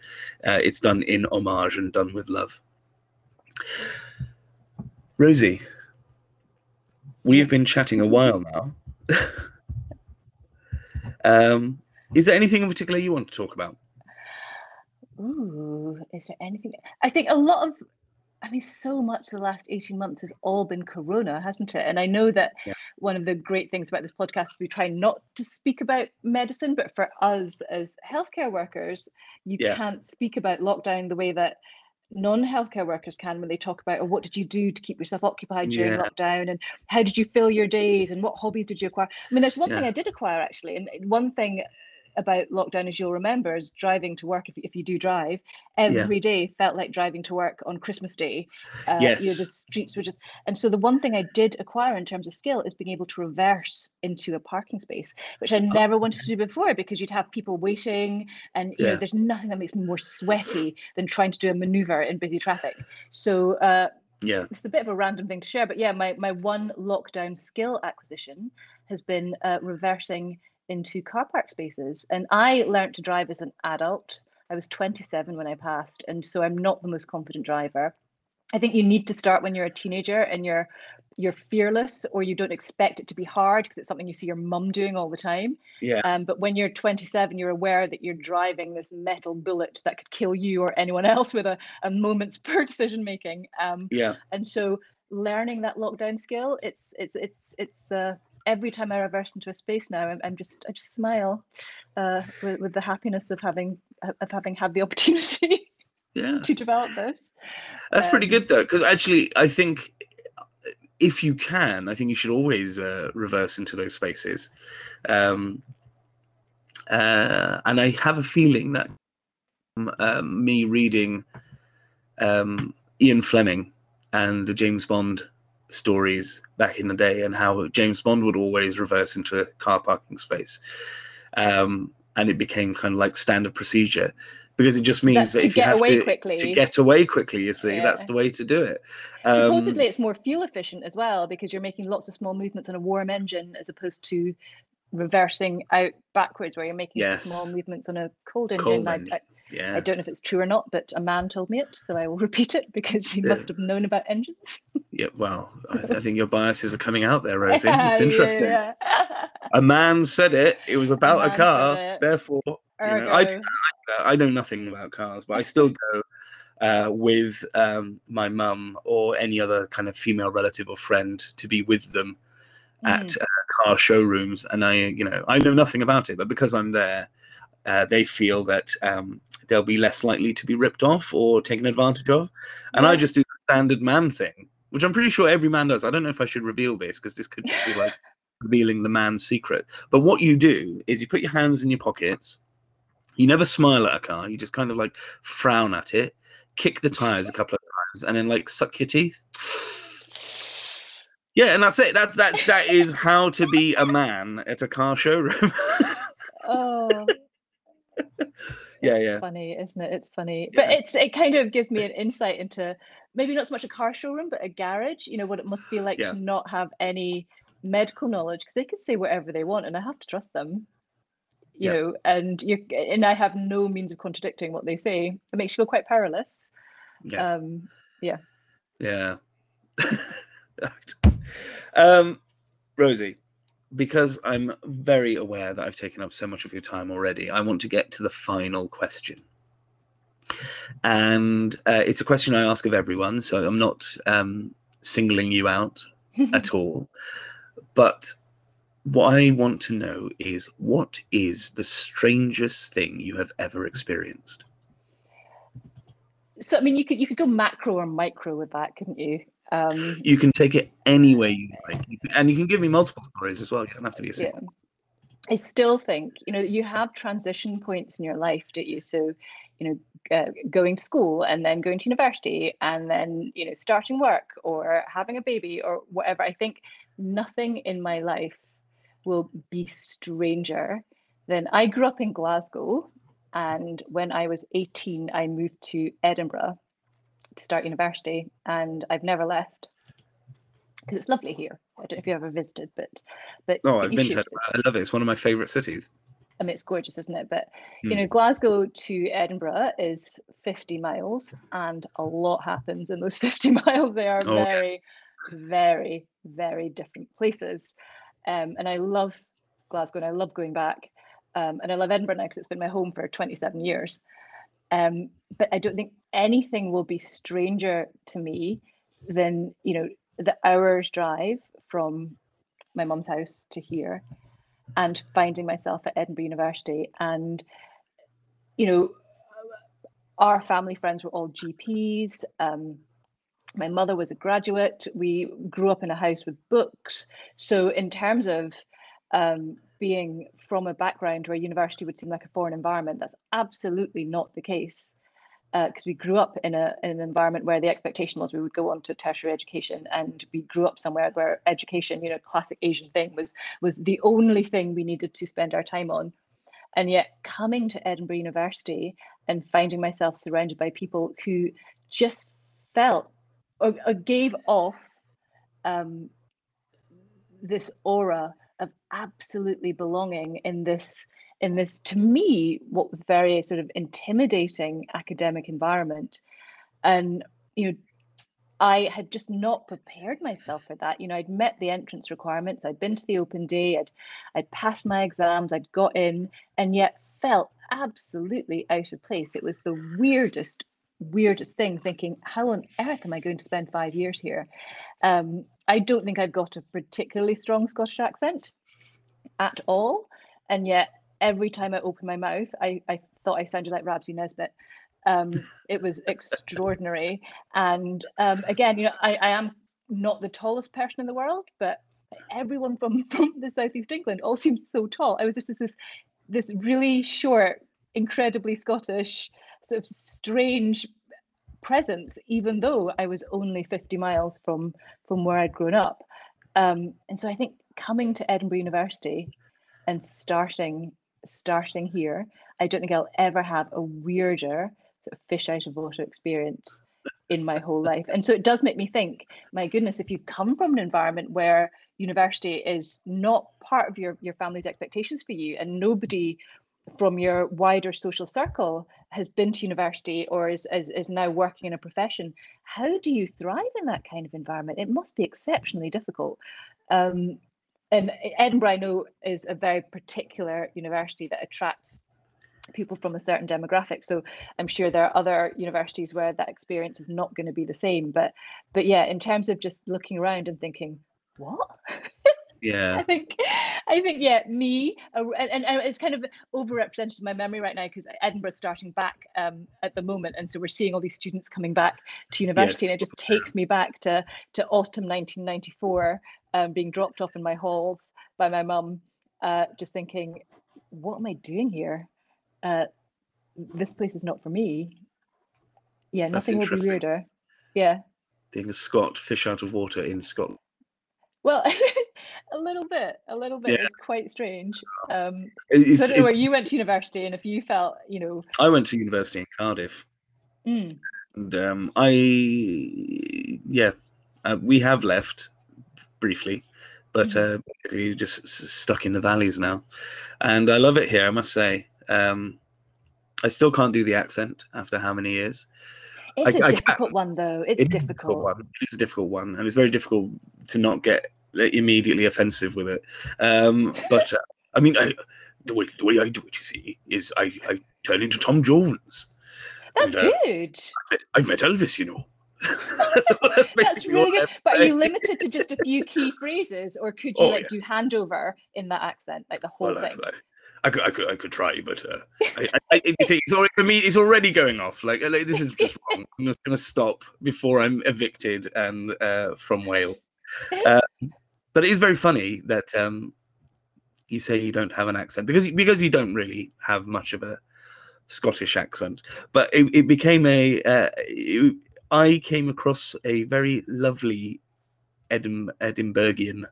uh, it's done in homage and done with love. Rosie, we've been chatting a while now. um, is there anything in particular you want to talk about? Ooh, is there anything? I think a lot of, I mean, so much the last 18 months has all been Corona, hasn't it? And I know that Yeah. one of the great things about this podcast is we try not to speak about medicine, but for us as healthcare workers, you Yeah. can't speak about lockdown the way that non-healthcare workers can when they talk about oh, what did you do to keep yourself occupied during Yeah. lockdown and how did you fill your days and what hobbies did you acquire i mean there's one thing i did acquire actually and one thing about lockdown, as you'll remember, is driving to work. If, if you do drive, every yeah. day felt like driving to work on Christmas Day. Uh, yes. You know, the streets were just, and so the one thing I did acquire in terms of skill is being able to reverse into a parking space, which I oh. never wanted to do before because you'd have people waiting, and you yeah. know, there's nothing that makes me more sweaty than trying to do a maneuver in busy traffic. So. Uh, yeah it's a bit of a random thing to share but yeah my my one lockdown skill acquisition has been uh, reversing into car park spaces. And I learned to drive as an adult. I was 27 when I passed, and so I'm not the most confident driver. I think you need to start when you're a teenager and you're you're fearless or you don't expect it to be hard because it's something you see your mum doing all the time. Yeah. Um, but when you're 27, you're aware that you're driving this metal bullet that could kill you or anyone else with a, a moment's poor decision making. Um, yeah. And so learning that lockdown skill, it's it's it's it's uh, every time I reverse into a space now, I'm, I'm just I just smile uh, with, with the happiness of having of having had the opportunity yeah. to develop this. That's um, pretty good though, because actually I think if you can, I think you should always uh, reverse into those spaces. Um, uh, and I have a feeling that um, me reading um, Ian Fleming and the James Bond stories back in the day and how James Bond would always reverse into a car parking space. Um, and it became kind of like standard procedure because it just means that if you have to, quickly. to get away quickly, you see, yeah. that's the way to do it. Um, Supposedly, it's more fuel efficient as well because you're making lots of small movements on a warm engine as opposed to reversing out backwards where you're making yes. small movements on a cold engine. Cold engine. I, Yes. I don't know if it's true or not, but a man told me it, so I will repeat it because he yeah. must have known about engines. yeah, well, I, I, think your biases are coming out there, Rosie. It's interesting. Yeah, yeah. a man said it. It was about a, a car. Therefore, you know, I, I, I, know nothing about cars, but I still go uh, with um, my mum or any other kind of female relative or friend to be with them mm. at uh, car showrooms, and I, you know, I know nothing about it, but because I'm there. Uh, they feel that um, they'll be less likely to be ripped off or taken advantage of. And yeah. I just do the standard man thing, which I'm pretty sure every man does. I don't know if I should reveal this because this could just be like revealing the man's secret. But what you do is you put your hands in your pockets. You never smile at a car. You just kind of like frown at it, kick the tires a couple of times, and then like suck your teeth. Yeah, and that's it. That's that's that is how to be a man at a car showroom. oh, yeah, yeah. Funny, isn't it? It's funny, yeah. but it's it kind of gives me an insight into maybe not so much a car showroom, but a garage. You know what it must be like yeah. to not have any medical knowledge because they can say whatever they want, and I have to trust them. You yeah. know, and you and I have no means of contradicting what they say. It makes you feel quite powerless. Yeah. Um, yeah. Yeah. um, Rosie, because I'm very aware that I've taken up so much of your time already, I want to get to the final question. And uh, it's a question I ask of everyone, so I'm not um, singling you out at all. But what I want to know is what is the strangest thing you have ever experienced? So I mean, you could you could go macro or micro with that, couldn't you? Um, you can take it any way you like, and you can give me multiple stories as well. You don't have to be a single. Yeah. I still think you know you have transition points in your life, don't you? So, you know, uh, going to school and then going to university and then you know starting work or having a baby or whatever. I think nothing in my life will be stranger than I grew up in Glasgow, and when I was 18, I moved to Edinburgh to start university, and I've never left because it's lovely here. I don't know if you ever visited, but but oh, I've been to. I love it. It's one of my favourite cities. I mean, it's gorgeous, isn't it? But mm. you know, hmm. Glasgow to Edinburgh is 50 miles, and a lot happens in those 50 miles. They are oh, very, very, very different places. Um, and I love Glasgow, and I love going back. Um, and I love Edinburgh now because it's been my home for 27 years. Um, but I don't think anything will be stranger to me than you know the hours drive from my mum's house to here and finding myself at Edinburgh University. And you know our family friends were all GPs um, my mother was a graduate. We grew up in a house with books. So in terms of um, being from a background where university would seem like a foreign environment. That's absolutely not the case because uh, we grew up in, a, in an environment where the expectation was we would go on to tertiary education and we grew up somewhere where education you know classic asian thing was was the only thing we needed to spend our time on and yet coming to edinburgh university and finding myself surrounded by people who just felt or, or gave off um, this aura of absolutely belonging in this in this to me what was very sort of intimidating academic environment. And you know i had just not prepared myself for that. You know i'd met the entrance requirements. I'd been to the open day. I'd i'd passed my exams. I'd got in and yet felt absolutely out of place. It was the weirdest weirdest thing thinking how on earth am i going to spend five years here um, i don't think i've got a particularly strong scottish accent at all and yet every time I opened my mouth, I, I thought I sounded like Rab C. Nesbitt. Um, it was extraordinary. And um, again, you know, I, I am not the tallest person in the world, but everyone from, from the southeast England all seems so tall. I was just this this really short, incredibly Scottish, sort of strange presence, even though I was only 50 miles from from where I'd grown up. Um, and so I think coming to Edinburgh University and starting starting here, I don't think I'll ever have a weirder sort of fish out of water experience in my whole life. And so it does make me think, my goodness, if you come from an environment where university is not part of your, your family's expectations for you and nobody from your wider social circle has been to university or is, is, is now working in a profession, how do you thrive in that kind of environment? It must be exceptionally difficult. Um, and Edinburgh, I know, is a very particular university that attracts people from a certain demographic. So I'm sure there are other universities where that experience is not going to be the same. But but yeah, in terms of just looking around and thinking, what? Yeah. I think I think yeah, me uh, and, and it's kind of overrepresented in my memory right now because Edinburgh's starting back um, at the moment, and so we're seeing all these students coming back to university, yes. and it just takes me back to to autumn 1994 um, being dropped off in my halls by my mum, uh, just thinking, what am I doing here? Uh, this place is not for me. Yeah, That's nothing will be weirder. Yeah. Being a Scot, fish out of water in Scotland. Well, a little bit, a little bit. Yeah. It's quite strange. Um, it's, so I don't know where you went to university, and if you felt, you know, I went to university in Cardiff, mm. and um, I, yeah, uh, we have left briefly, but mm. uh, you just stuck in the valleys now, and I love it here. I must say, um, I still can't do the accent after how many years. It's I, a difficult one, though. It's, difficult. difficult one. It's a difficult one, and it's very difficult to not get immediately offensive with it. Um, but uh, I mean, I, the way the way I do it, you see, is I, I turn into Tom Jones. That's and, uh, good. I've met Elvis, you know. that's, that's really good. But are you limited to just a few key phrases, or could you oh, like yes. do handover in that accent, like the whole well, thing? I, I, could, I could, I could try, but uh, I, I, it's already, for me, it's already going off. Like, like this is just wrong. I'm just going to stop before I'm evicted and uh, from Wales. Um, but it is very funny that um, you say you don't have an accent because because you don't really have much of a Scottish accent. But it, it became a. Uh, it, I came across a very lovely Edim- Edinburghian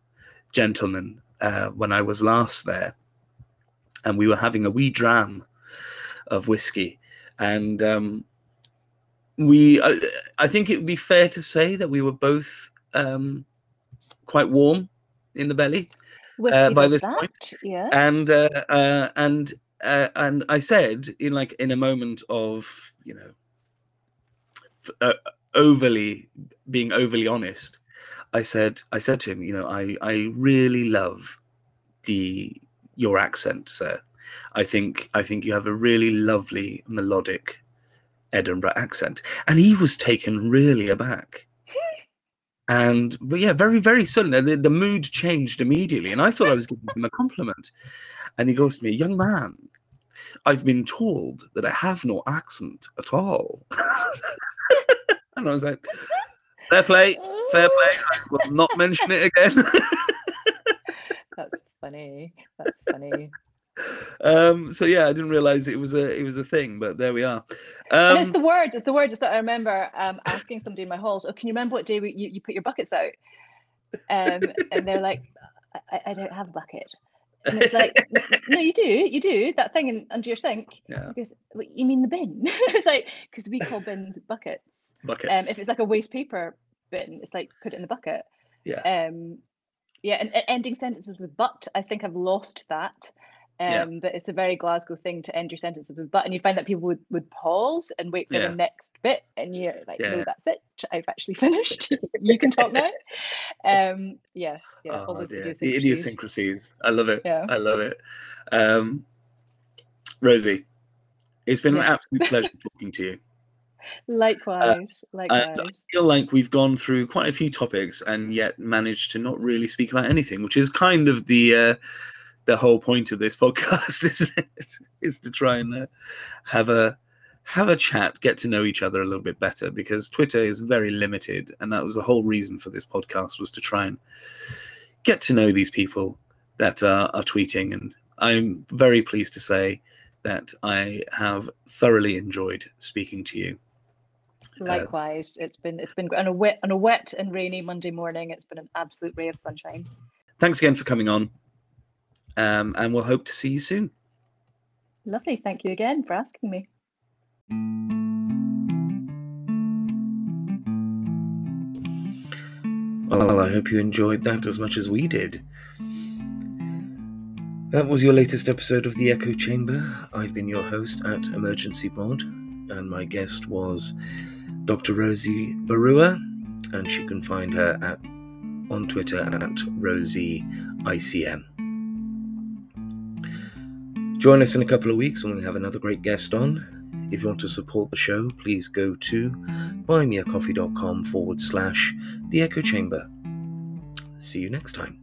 gentleman uh, when I was last there, and we were having a wee dram of whiskey, and um, we. I, I, think it would be fair to say that we were both um, quite warm in the belly uh, by this that, point. Yes. and uh, uh, and uh, and I said in like in a moment of you know uh, overly being overly honest i said i said to him you know i i really love the your accent sir i think i think you have a really lovely melodic edinburgh accent and he was taken really aback and but yeah very very sudden the, the mood changed immediately and i thought i was giving him a compliment and he goes to me young man i've been told that i have no accent at all And I was like, fair play, fair play. I will not mention it again. That's funny. That's funny. Um, so yeah, I didn't realize it was a it was a thing, but there we are. and it's Um, the words. It's the words that I remember um, asking somebody in my halls. Oh, can you remember what day we, you, you put your buckets out? Um, and they're like, I, I don't have a bucket. And it's like, no, you do, you do that thing in, under your sink. yeah, Because you mean the bin? it's like because we call bins buckets. buckets. Um, if it's like a waste paper bin, it's like put it in the bucket. yeah, Um, yeah, and, and ending sentences with but. I think I've lost that. Um, Yeah. but it's a very Glasgow thing to end your sentences with but, and you find that people would, would pause and wait for Yeah. the next bit, and you're like, Yeah. no, that's it. I've actually finished. you can talk now. Um, yeah, yeah. oh dear, the idiosyncrasies. I love it. Yeah. I love it. Um, Rosie, it's been an absolute pleasure talking to you. Likewise, I, I feel like we've gone through quite a few topics and yet managed to not really speak about anything, which is kind of the uh, the whole point of this podcast, isn't it? Is to try and uh, have a have a chat, get to know each other a little bit better, because Twitter is very limited, and that was the whole reason for this podcast was to try and get to know these people that are, are tweeting. And I'm very pleased to say that I have thoroughly enjoyed speaking to you. Likewise, it's been it's been on a wet on a wet and rainy Monday morning. It's been an absolute ray of sunshine. thanks again for coming on um, and we'll hope to see you soon Lovely. Thank you again for asking me. well i hope you enjoyed that as much as we did that was your latest episode of the echo chamber i've been your host at emergency pod and my guest was dr rosie baruah and you can find her at on twitter at rosie icm Join us in a couple of weeks when we have another great guest on. If you want to support the show, please go to buymeacoffee.com forward slash the echo chamber. See you next time.